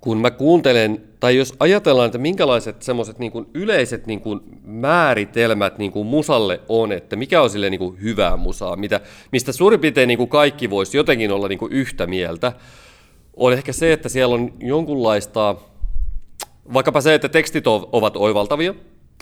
kun mä kuuntelen, tai jos ajatellaan, että minkälaiset semmoiset niin yleiset niin kuin määritelmät niin kuin musalle on, että mikä on sille niin kuin hyvää musaa, mitä, mistä suurin piirtein niin kuin kaikki voisi jotenkin olla niin kuin yhtä mieltä, on ehkä se, että siellä on jonkunlaista, vaikkapa se, että tekstit ovat oivaltavia,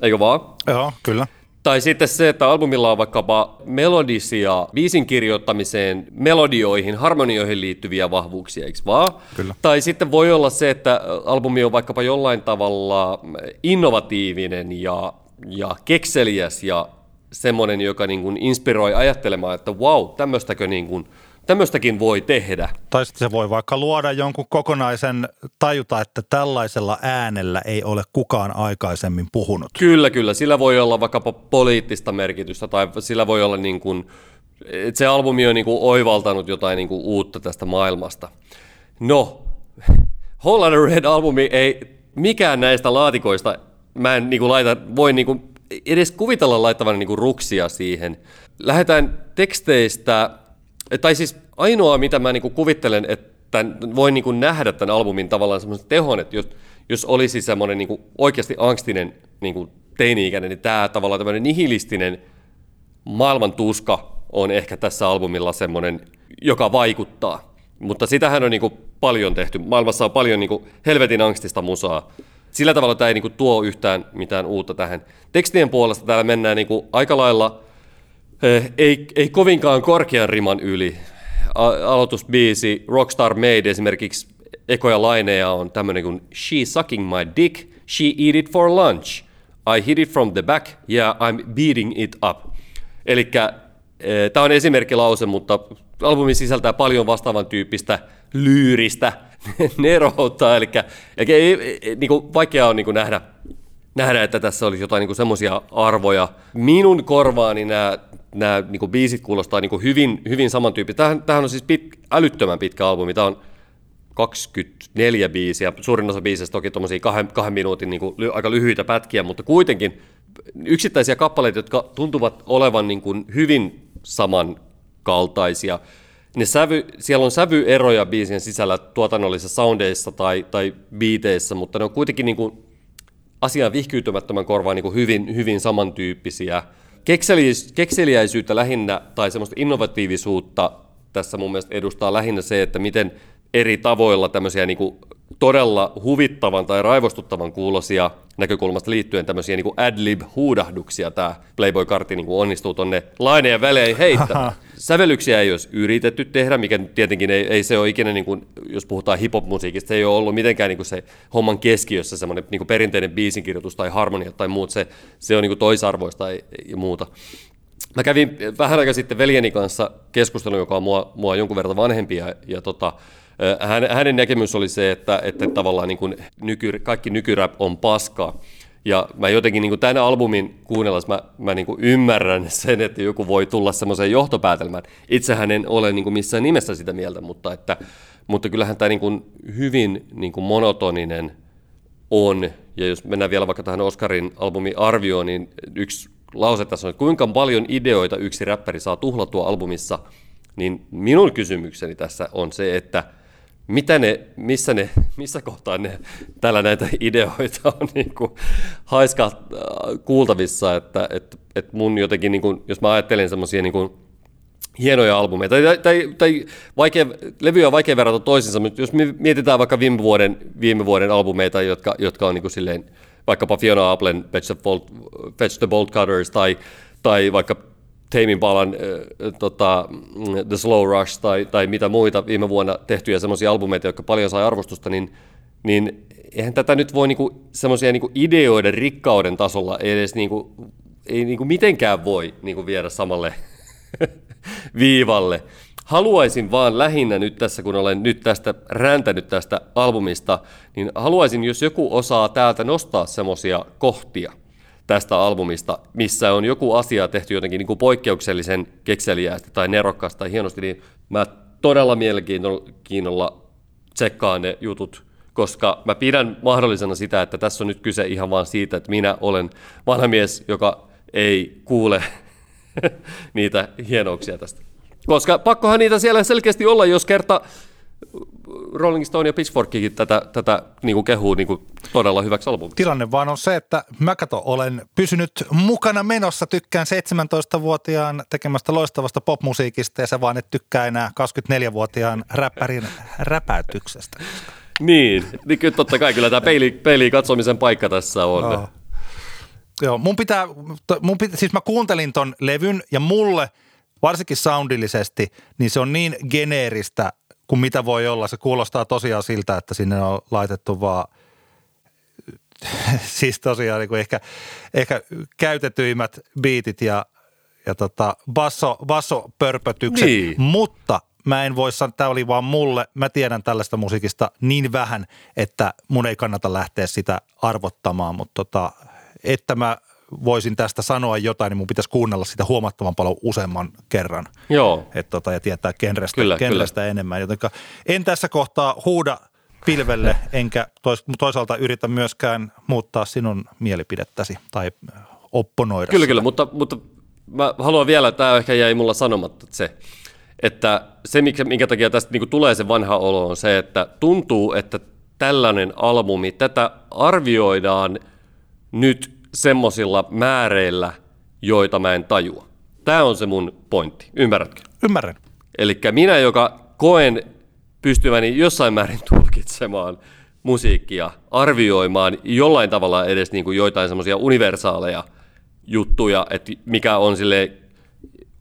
eikö vaan? Joo, kyllä. Tai sitten se, että albumilla on vaikkapa melodisia biisin kirjoittamiseen, melodioihin, harmonioihin liittyviä vahvuuksia, eikö vaan? Kyllä. Tai sitten voi olla se, että albumi on vaikkapa jollain tavalla innovatiivinen ja, ja kekseliäs ja semmoinen, joka niin kuin inspiroi ajattelemaan, että wow, tämmöistäkö niin kuin – Tämmöistäkin voi tehdä. Tai sitten se voi vaikka luoda jonkun kokonaisen, tajuta, että tällaisella äänellä ei ole kukaan aikaisemmin puhunut. Kyllä, kyllä. Sillä voi olla vaikkapa poliittista merkitystä tai sillä voi olla niin kuin, että se albumi on niin kuin oivaltanut jotain niin kuin uutta tästä maailmasta. No, Holland Red-albumi ei, mikään näistä laatikoista, mä en niin kuin laita, voi niin kuin edes kuvitella laittavan niin kuin ruksia siihen. Lähdetään teksteistä tai siis ainoa, mitä mä niinku kuvittelen, että voin niinku nähdä tämän albumin tavallaan semmoisen tehon, että jos, jos olisi semmoinen niinku oikeasti angstinen niinku teini-ikäinen, niin tämä tavallaan tämmöinen nihilistinen maailman tuska on ehkä tässä albumilla semmoinen, joka vaikuttaa. Mutta sitähän on niinku paljon tehty. Maailmassa on paljon niinku helvetin angstista musaa. Sillä tavalla tämä ei niinku tuo yhtään mitään uutta tähän. Tekstien puolesta täällä mennään niinku aika lailla – ei, ei kovinkaan korkean riman yli. Aloitusbiisi Rockstar Made esimerkiksi ekoja laineja on tämmöinen kuin She sucking my dick, she eat it for lunch. I hit it from the back, yeah, I'm beating it up. Eli eh, tämä on esimerkkilause, mutta albumi sisältää paljon vastaavan tyyppistä lyyristä neroutta, eli, eli ei, niin kuin, vaikea on niin kuin nähdä, nähdä, että tässä olisi jotain niin semmoisia arvoja. Minun korvaani nämä nämä niin kuin biisit kuulostaa niin kuin hyvin, hyvin samantyyppistä. Tämähän, tämähän on siis pit, älyttömän pitkä albumi. Tämä on 24 biisiä. Suurin osa biisistä toki tuommoisia kahden, kahden minuutin niin kuin, aika lyhyitä pätkiä, mutta kuitenkin yksittäisiä kappaleita, jotka tuntuvat olevan niin kuin hyvin samankaltaisia. Ne sävy, siellä on sävyeroja biisien sisällä tuotannollisissa soundeissa tai, tai biiteissä, mutta ne on kuitenkin niin kuin asian vihkyytymättömän korvaan niin kuin hyvin, hyvin samantyyppisiä kekseliäisyyttä lähinnä tai semmoista innovatiivisuutta tässä mun mielestä edustaa lähinnä se, että miten eri tavoilla tämmöisiä niin kuin todella huvittavan tai raivostuttavan kuulosia näkökulmasta liittyen tämmöisiä niin adlib-huudahduksia tämä Playboy Kartti niin onnistuu tonne laineen välein heittämään. Sävellyksiä ei olisi yritetty tehdä, mikä tietenkin ei, ei se ole ikinä, niin kuin, jos puhutaan hip-hop-musiikista, se ei ole ollut mitenkään niin kuin se homman keskiössä semmoinen niin perinteinen biisinkirjoitus tai harmonia tai muut, se, se on niin kuin toisarvoista ja muuta. Mä kävin vähän aikaa sitten veljeni kanssa keskustelun, joka on mua, mua jonkun verran vanhempi, ja, ja tota, hänen näkemys oli se, että, että tavallaan niin kuin nyky, kaikki nykyrap on paskaa. Ja mä jotenkin niin kuin tämän albumin kuunnellessa mä, mä niin kuin ymmärrän sen, että joku voi tulla semmoiseen johtopäätelmään. Itsehän en ole niin kuin missään nimessä sitä mieltä, mutta, että, mutta kyllähän tämä niin kuin hyvin niin kuin monotoninen on. Ja jos mennään vielä vaikka tähän Oscarin albumin arvioon, niin yksi lause tässä on, että kuinka paljon ideoita yksi räppäri saa tuhlattua albumissa, niin minun kysymykseni tässä on se, että – mitä ne, missä, ne, missä kohtaa ne, täällä näitä ideoita on niin kuin haiska äh, kuultavissa, että että että mun jotenkin, niin kuin, jos mä ajattelen semmoisia niin hienoja albumeita, tai, tai, tai vaikea, levyjä on vaikea verrata toisinsa, mutta jos mietitään vaikka viime vuoden, viime vuoden albumeita, jotka, jotka on niin kuin silleen, vaikkapa Fiona Applen Fetch the Bolt, Fetch the Bolt Cutters, tai, tai vaikka Tame Palan äh, tota, The Slow Rush tai, tai mitä muita viime vuonna tehtyjä semmoisia albumeita, jotka paljon sai arvostusta, niin, niin eihän tätä nyt voi niinku, semmoisia niinku ideoiden rikkauden tasolla edes niinku, ei niinku mitenkään voi niinku viedä samalle viivalle. Haluaisin vaan lähinnä nyt tässä, kun olen nyt tästä räntänyt tästä albumista, niin haluaisin, jos joku osaa täältä nostaa semmoisia kohtia – tästä albumista, missä on joku asia tehty jotenkin niin kuin poikkeuksellisen kekseliäästi tai nerokkaasti tai hienosti, niin mä todella mielenkiinnolla tsekkaan ne jutut, koska mä pidän mahdollisena sitä, että tässä on nyt kyse ihan vaan siitä, että minä olen vanha mies, joka ei kuule niitä hienouksia tästä. Koska pakkohan niitä siellä selkeästi olla, jos kerta Rolling Stone ja Pitchforkikin tätä, tätä niin kuin kehuu niin kuin todella hyväksi albumiksi. Tilanne vaan on se, että mä kato, olen pysynyt mukana menossa, tykkään 17-vuotiaan tekemästä loistavasta popmusiikista ja sä vaan et tykkää enää 24-vuotiaan räppärin räpäytyksestä. Niin, niin kyllä totta kai kyllä tämä peili, peiliin katsomisen paikka tässä on. Joo. Joo, mun pitää, mun pitää, siis mä kuuntelin ton levyn ja mulle, varsinkin soundillisesti, niin se on niin geneeristä kuin mitä voi olla. Se kuulostaa tosiaan siltä, että sinne on laitettu vaan siis tosiaan niin kuin ehkä, ehkä käytetyimmät biitit ja, ja tota basso, bassopörpötykset, Niin. mutta mä en voi sanoa, tämä oli vaan mulle, mä tiedän tällaista musiikista niin vähän, että mun ei kannata lähteä sitä arvottamaan, mutta tota, että mä voisin tästä sanoa jotain, niin mun pitäisi kuunnella sitä huomattavan paljon useamman kerran. Joo, Et tota, ja tietää genrestä, Kyllä, genrestä enemmän. Jotenka en tässä kohtaa huuda pilvelle, enkä tois, toisaalta yritä myöskään muuttaa sinun mielipidettäsi tai opponoida. kyllä, sitä. kyllä, mutta, mutta mä haluan vielä, tämä ehkä jäi mulla sanomatta, että se, että se, minkä takia tästä niin tulee se vanha olo, on se, että tuntuu, että tällainen albumi, tätä arvioidaan nyt semmoisilla määreillä, joita mä en tajua. Tämä on se mun pointti, ymmärrätkö? Ymmärrän. Eli minä, joka koen pystyväni jossain määrin tulkitsemaan musiikkia, arvioimaan jollain tavalla edes niin kuin joitain semmoisia universaaleja juttuja, että mikä on sille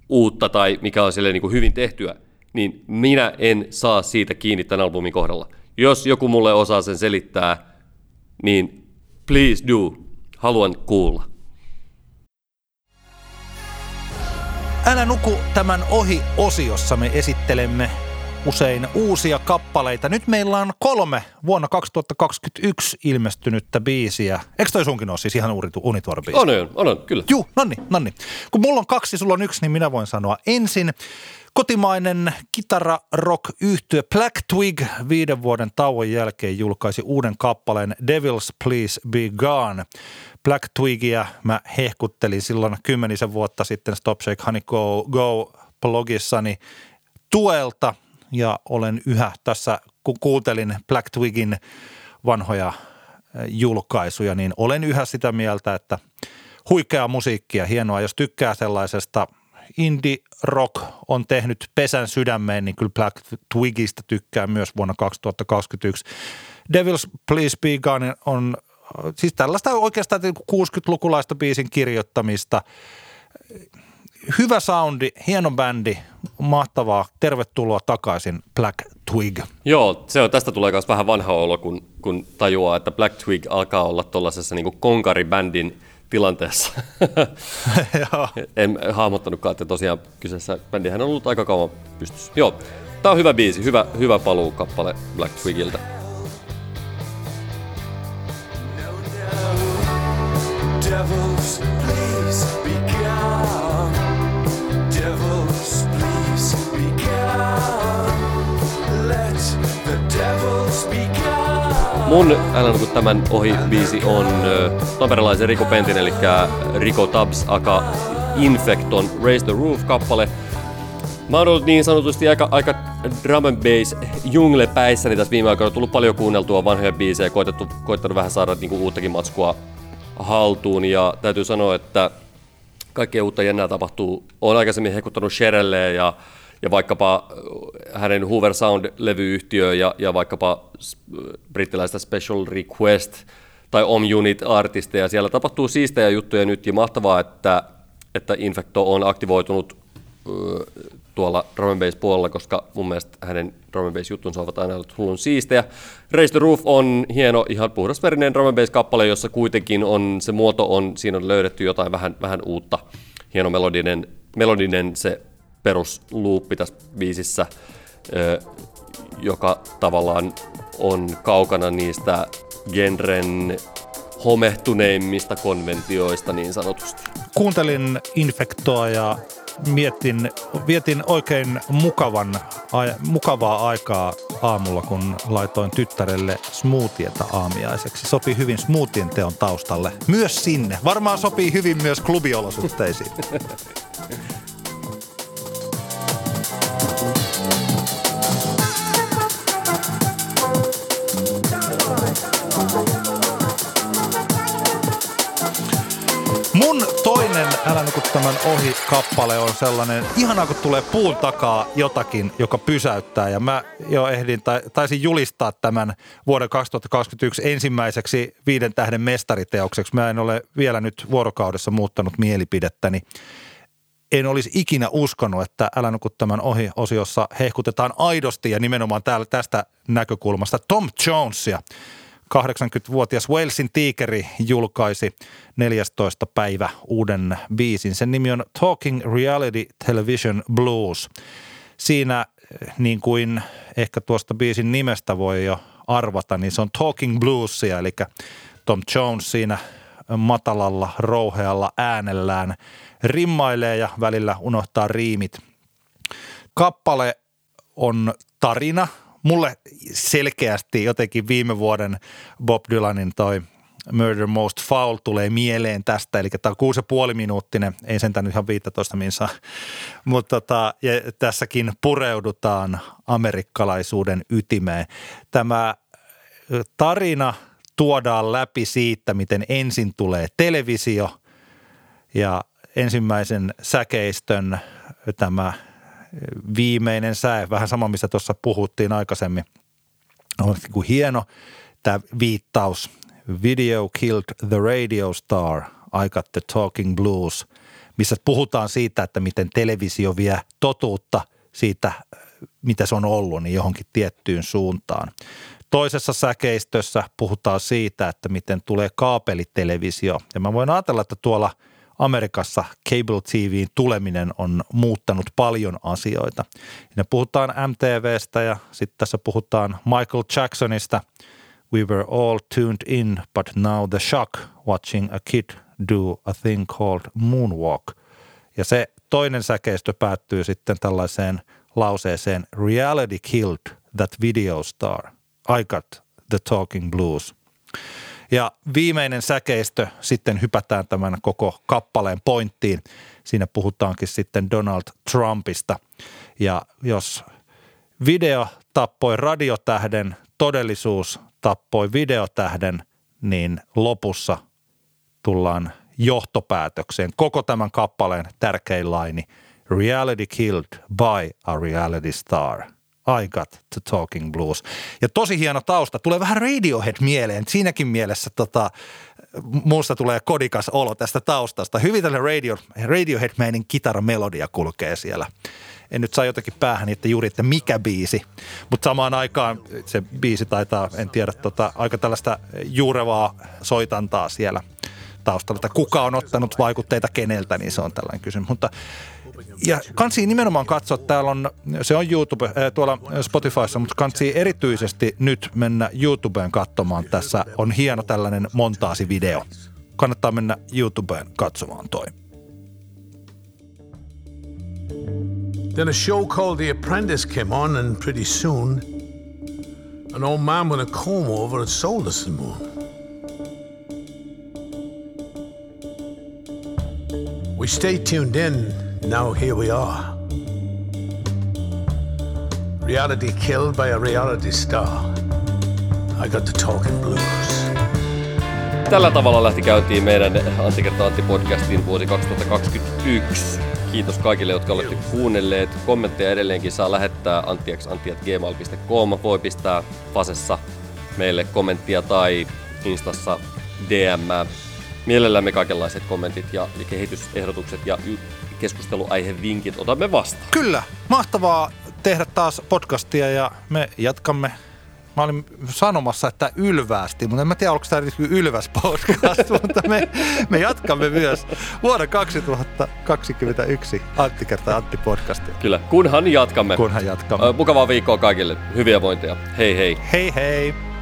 uutta tai mikä on sille niin kuin hyvin tehtyä, niin minä en saa siitä kiinni tämän albumin kohdalla. Jos joku mulle osaa sen selittää, niin please do, haluan kuulla. Älä nuku tämän ohi osiossa me esittelemme usein uusia kappaleita. Nyt meillä on kolme vuonna 2021 ilmestynyttä biisiä. Eikö toi sunkin ole siis ihan unituore biisi? On, on, on, on kyllä. Juu, nonni, nonni. Kun mulla on kaksi, sulla on yksi, niin minä voin sanoa ensin. Kotimainen kitara rock yhtye Black Twig viiden vuoden tauon jälkeen julkaisi uuden kappaleen Devils Please Be Gone. Black Twigia mä hehkuttelin silloin kymmenisen vuotta sitten Stop Shake Honey Go, Go blogissani tuelta ja olen yhä tässä, kun kuuntelin Black Twigin vanhoja eh, julkaisuja, niin olen yhä sitä mieltä, että huikeaa musiikkia, hienoa. Jos tykkää sellaisesta indie rock on tehnyt pesän sydämeen, niin kyllä Black Twigistä tykkää myös vuonna 2021. Devil's Please Be Gone on äh, siis tällaista oikeastaan 60-lukulaista biisin kirjoittamista. Hyvä soundi, hieno bändi, mahtavaa. Tervetuloa takaisin Black Twig. Joo, se on, tästä tulee myös vähän vanha olo, kun, kun tajuaa, että Black Twig alkaa olla tuollaisessa niin konkaribändin tilanteessa. En hahmottanutkaan, että tosiaan kyseessä bändihän on ollut aika kauan pystyssä. Joo, tää on hyvä biisi, hyvä, hyvä paluu kappale Black Twigiltä. Mun älä nuku tämän ohi biisi on ö, tamperelaisen Riko Pentin, eli Riko Tabs aka Infecton Raise the Roof-kappale. Mä oon ollut niin sanotusti aika, aika drum and bass junglepäissäni tässä viime aikoina. On tullut paljon kuunneltua vanhoja biisejä, koitettu, koittanut vähän saada niinku uutakin matskua haltuun. Ja täytyy sanoa, että kaikkea uutta jännää tapahtuu. Olen aikaisemmin hekuttanut Sherelle ja, ja vaikkapa hänen Hoover Sound-levyyhtiö ja, ja vaikkapa s- brittiläistä Special Request tai Om Unit artisteja. Siellä tapahtuu siistejä juttuja nyt ja mahtavaa, että, että Infecto on aktivoitunut ö, tuolla drum and bass puolella, koska mun mielestä hänen drum and bass juttunsa ovat aina ollut hullun siistejä. Raise the Roof on hieno, ihan puhdasverinen drum and bass kappale, jossa kuitenkin on, se muoto on, siinä on löydetty jotain vähän, vähän uutta. Hieno melodinen, melodinen se perusluuppi tässä biisissä, joka tavallaan on kaukana niistä genren homehtuneimmista konventioista niin sanotusti. kuuntelin Infektoa ja mietin, vietin oikein mukavan, mukavaa aikaa aamulla, kun laitoin tyttärelle smoothieta aamiaiseksi. Sopii hyvin smoothien teon taustalle. Myös sinne. Varmaan sopii hyvin myös klubiolosuhteisiin. älä nuku tämän ohi kappale on sellainen, ihanaa kun tulee puun takaa jotakin, joka pysäyttää. Ja mä jo ehdin, tai, taisin julistaa tämän vuoden 2021 ensimmäiseksi viiden tähden mestariteokseksi. Mä en ole vielä nyt vuorokaudessa muuttanut mielipidettäni. En olisi ikinä uskonut, että Älä nuku tämän ohi osiossa hehkutetaan aidosti ja nimenomaan täällä tästä näkökulmasta Tom Jonesia – 80-vuotias Walesin tiikeri julkaisi 14. päivä uuden biisin. Sen nimi on Talking Reality Television Blues. Siinä, niin kuin ehkä tuosta biisin nimestä voi jo arvata, niin se on Talking Bluesia, eli Tom Jones siinä matalalla, rouhealla äänellään rimmailee ja välillä unohtaa riimit. Kappale on tarina – mulle selkeästi jotenkin viime vuoden Bob Dylanin toi Murder Most Foul tulee mieleen tästä, eli tämä on kuusi ja puoli minuuttinen, ei sentään ihan 15 minsa, mutta tota, ja tässäkin pureudutaan amerikkalaisuuden ytimeen. Tämä tarina tuodaan läpi siitä, miten ensin tulee televisio ja ensimmäisen säkeistön tämä viimeinen sää, vähän sama, mistä tuossa puhuttiin aikaisemmin. On niin kuin hieno tämä viittaus. Video killed the radio star, I got the talking blues, missä puhutaan siitä, että miten televisio vie totuutta siitä, mitä se on ollut, niin johonkin tiettyyn suuntaan. Toisessa säkeistössä puhutaan siitä, että miten tulee kaapelitelevisio. Ja mä voin ajatella, että tuolla – Amerikassa cable TVin tuleminen on muuttanut paljon asioita. Ja puhutaan MTVstä ja sitten tässä puhutaan Michael Jacksonista. We were all tuned in, but now the shock watching a kid do a thing called moonwalk. Ja se toinen säkeistö päättyy sitten tällaiseen lauseeseen Reality killed that video star. I got the talking blues. Ja viimeinen säkeistö sitten hypätään tämän koko kappaleen pointtiin. Siinä puhutaankin sitten Donald Trumpista. Ja jos video tappoi radiotähden, todellisuus tappoi videotähden, niin lopussa tullaan johtopäätökseen. Koko tämän kappaleen tärkein laini. Reality killed by a reality star – I Got the Talking Blues. Ja tosi hieno tausta. Tulee vähän Radiohead mieleen. Siinäkin mielessä tota, muusta tulee kodikas olo tästä taustasta. Hyvin tällainen radio, Radiohead-mäinen kitaramelodia kulkee siellä. En nyt saa jotenkin päähän, että juuri, että mikä biisi. Mutta samaan aikaan se biisi taitaa, en tiedä, tota, aika tällaista juurevaa soitantaa siellä taustalla. Että kuka on ottanut vaikutteita keneltä, niin se on tällainen kysymys. Mutta ja kansi nimenomaan katsoa, täällä on, se on YouTube, äh, tuolla Spotifyssa, mutta kansi erityisesti nyt mennä YouTubeen katsomaan. Tässä on hieno tällainen montaasivideo. Kannattaa mennä YouTubeen katsomaan toi. Then a show called The Apprentice came on, and pretty soon, an old man with a comb over had sold us the moon. We stayed tuned in Now here we are. Reality killed by a reality star. I got the talking blues. Tällä tavalla lähti käyntiin meidän Antti kertaa Antti podcastin vuosi 2021. Kiitos kaikille, jotka olette kuunnelleet. Kommentteja edelleenkin saa lähettää anttiaks.gmail.com. Voi pistää Fasessa meille kommenttia tai Instassa DM. Mielellämme kaikenlaiset kommentit ja, ja kehitysehdotukset ja keskusteluaihevinkit otamme vastaan. Kyllä, mahtavaa tehdä taas podcastia ja me jatkamme Mä olin sanomassa, että ylväästi, mutta en mä tiedä, onko tämä ylväs podcast, mutta me, me jatkamme myös vuoden 2021 Antti kertaa Antti podcastia. Kyllä, kunhan jatkamme. Kunhan jatkamme. Mukavaa viikkoa kaikille. Hyviä vointeja. Hei hei. Hei hei.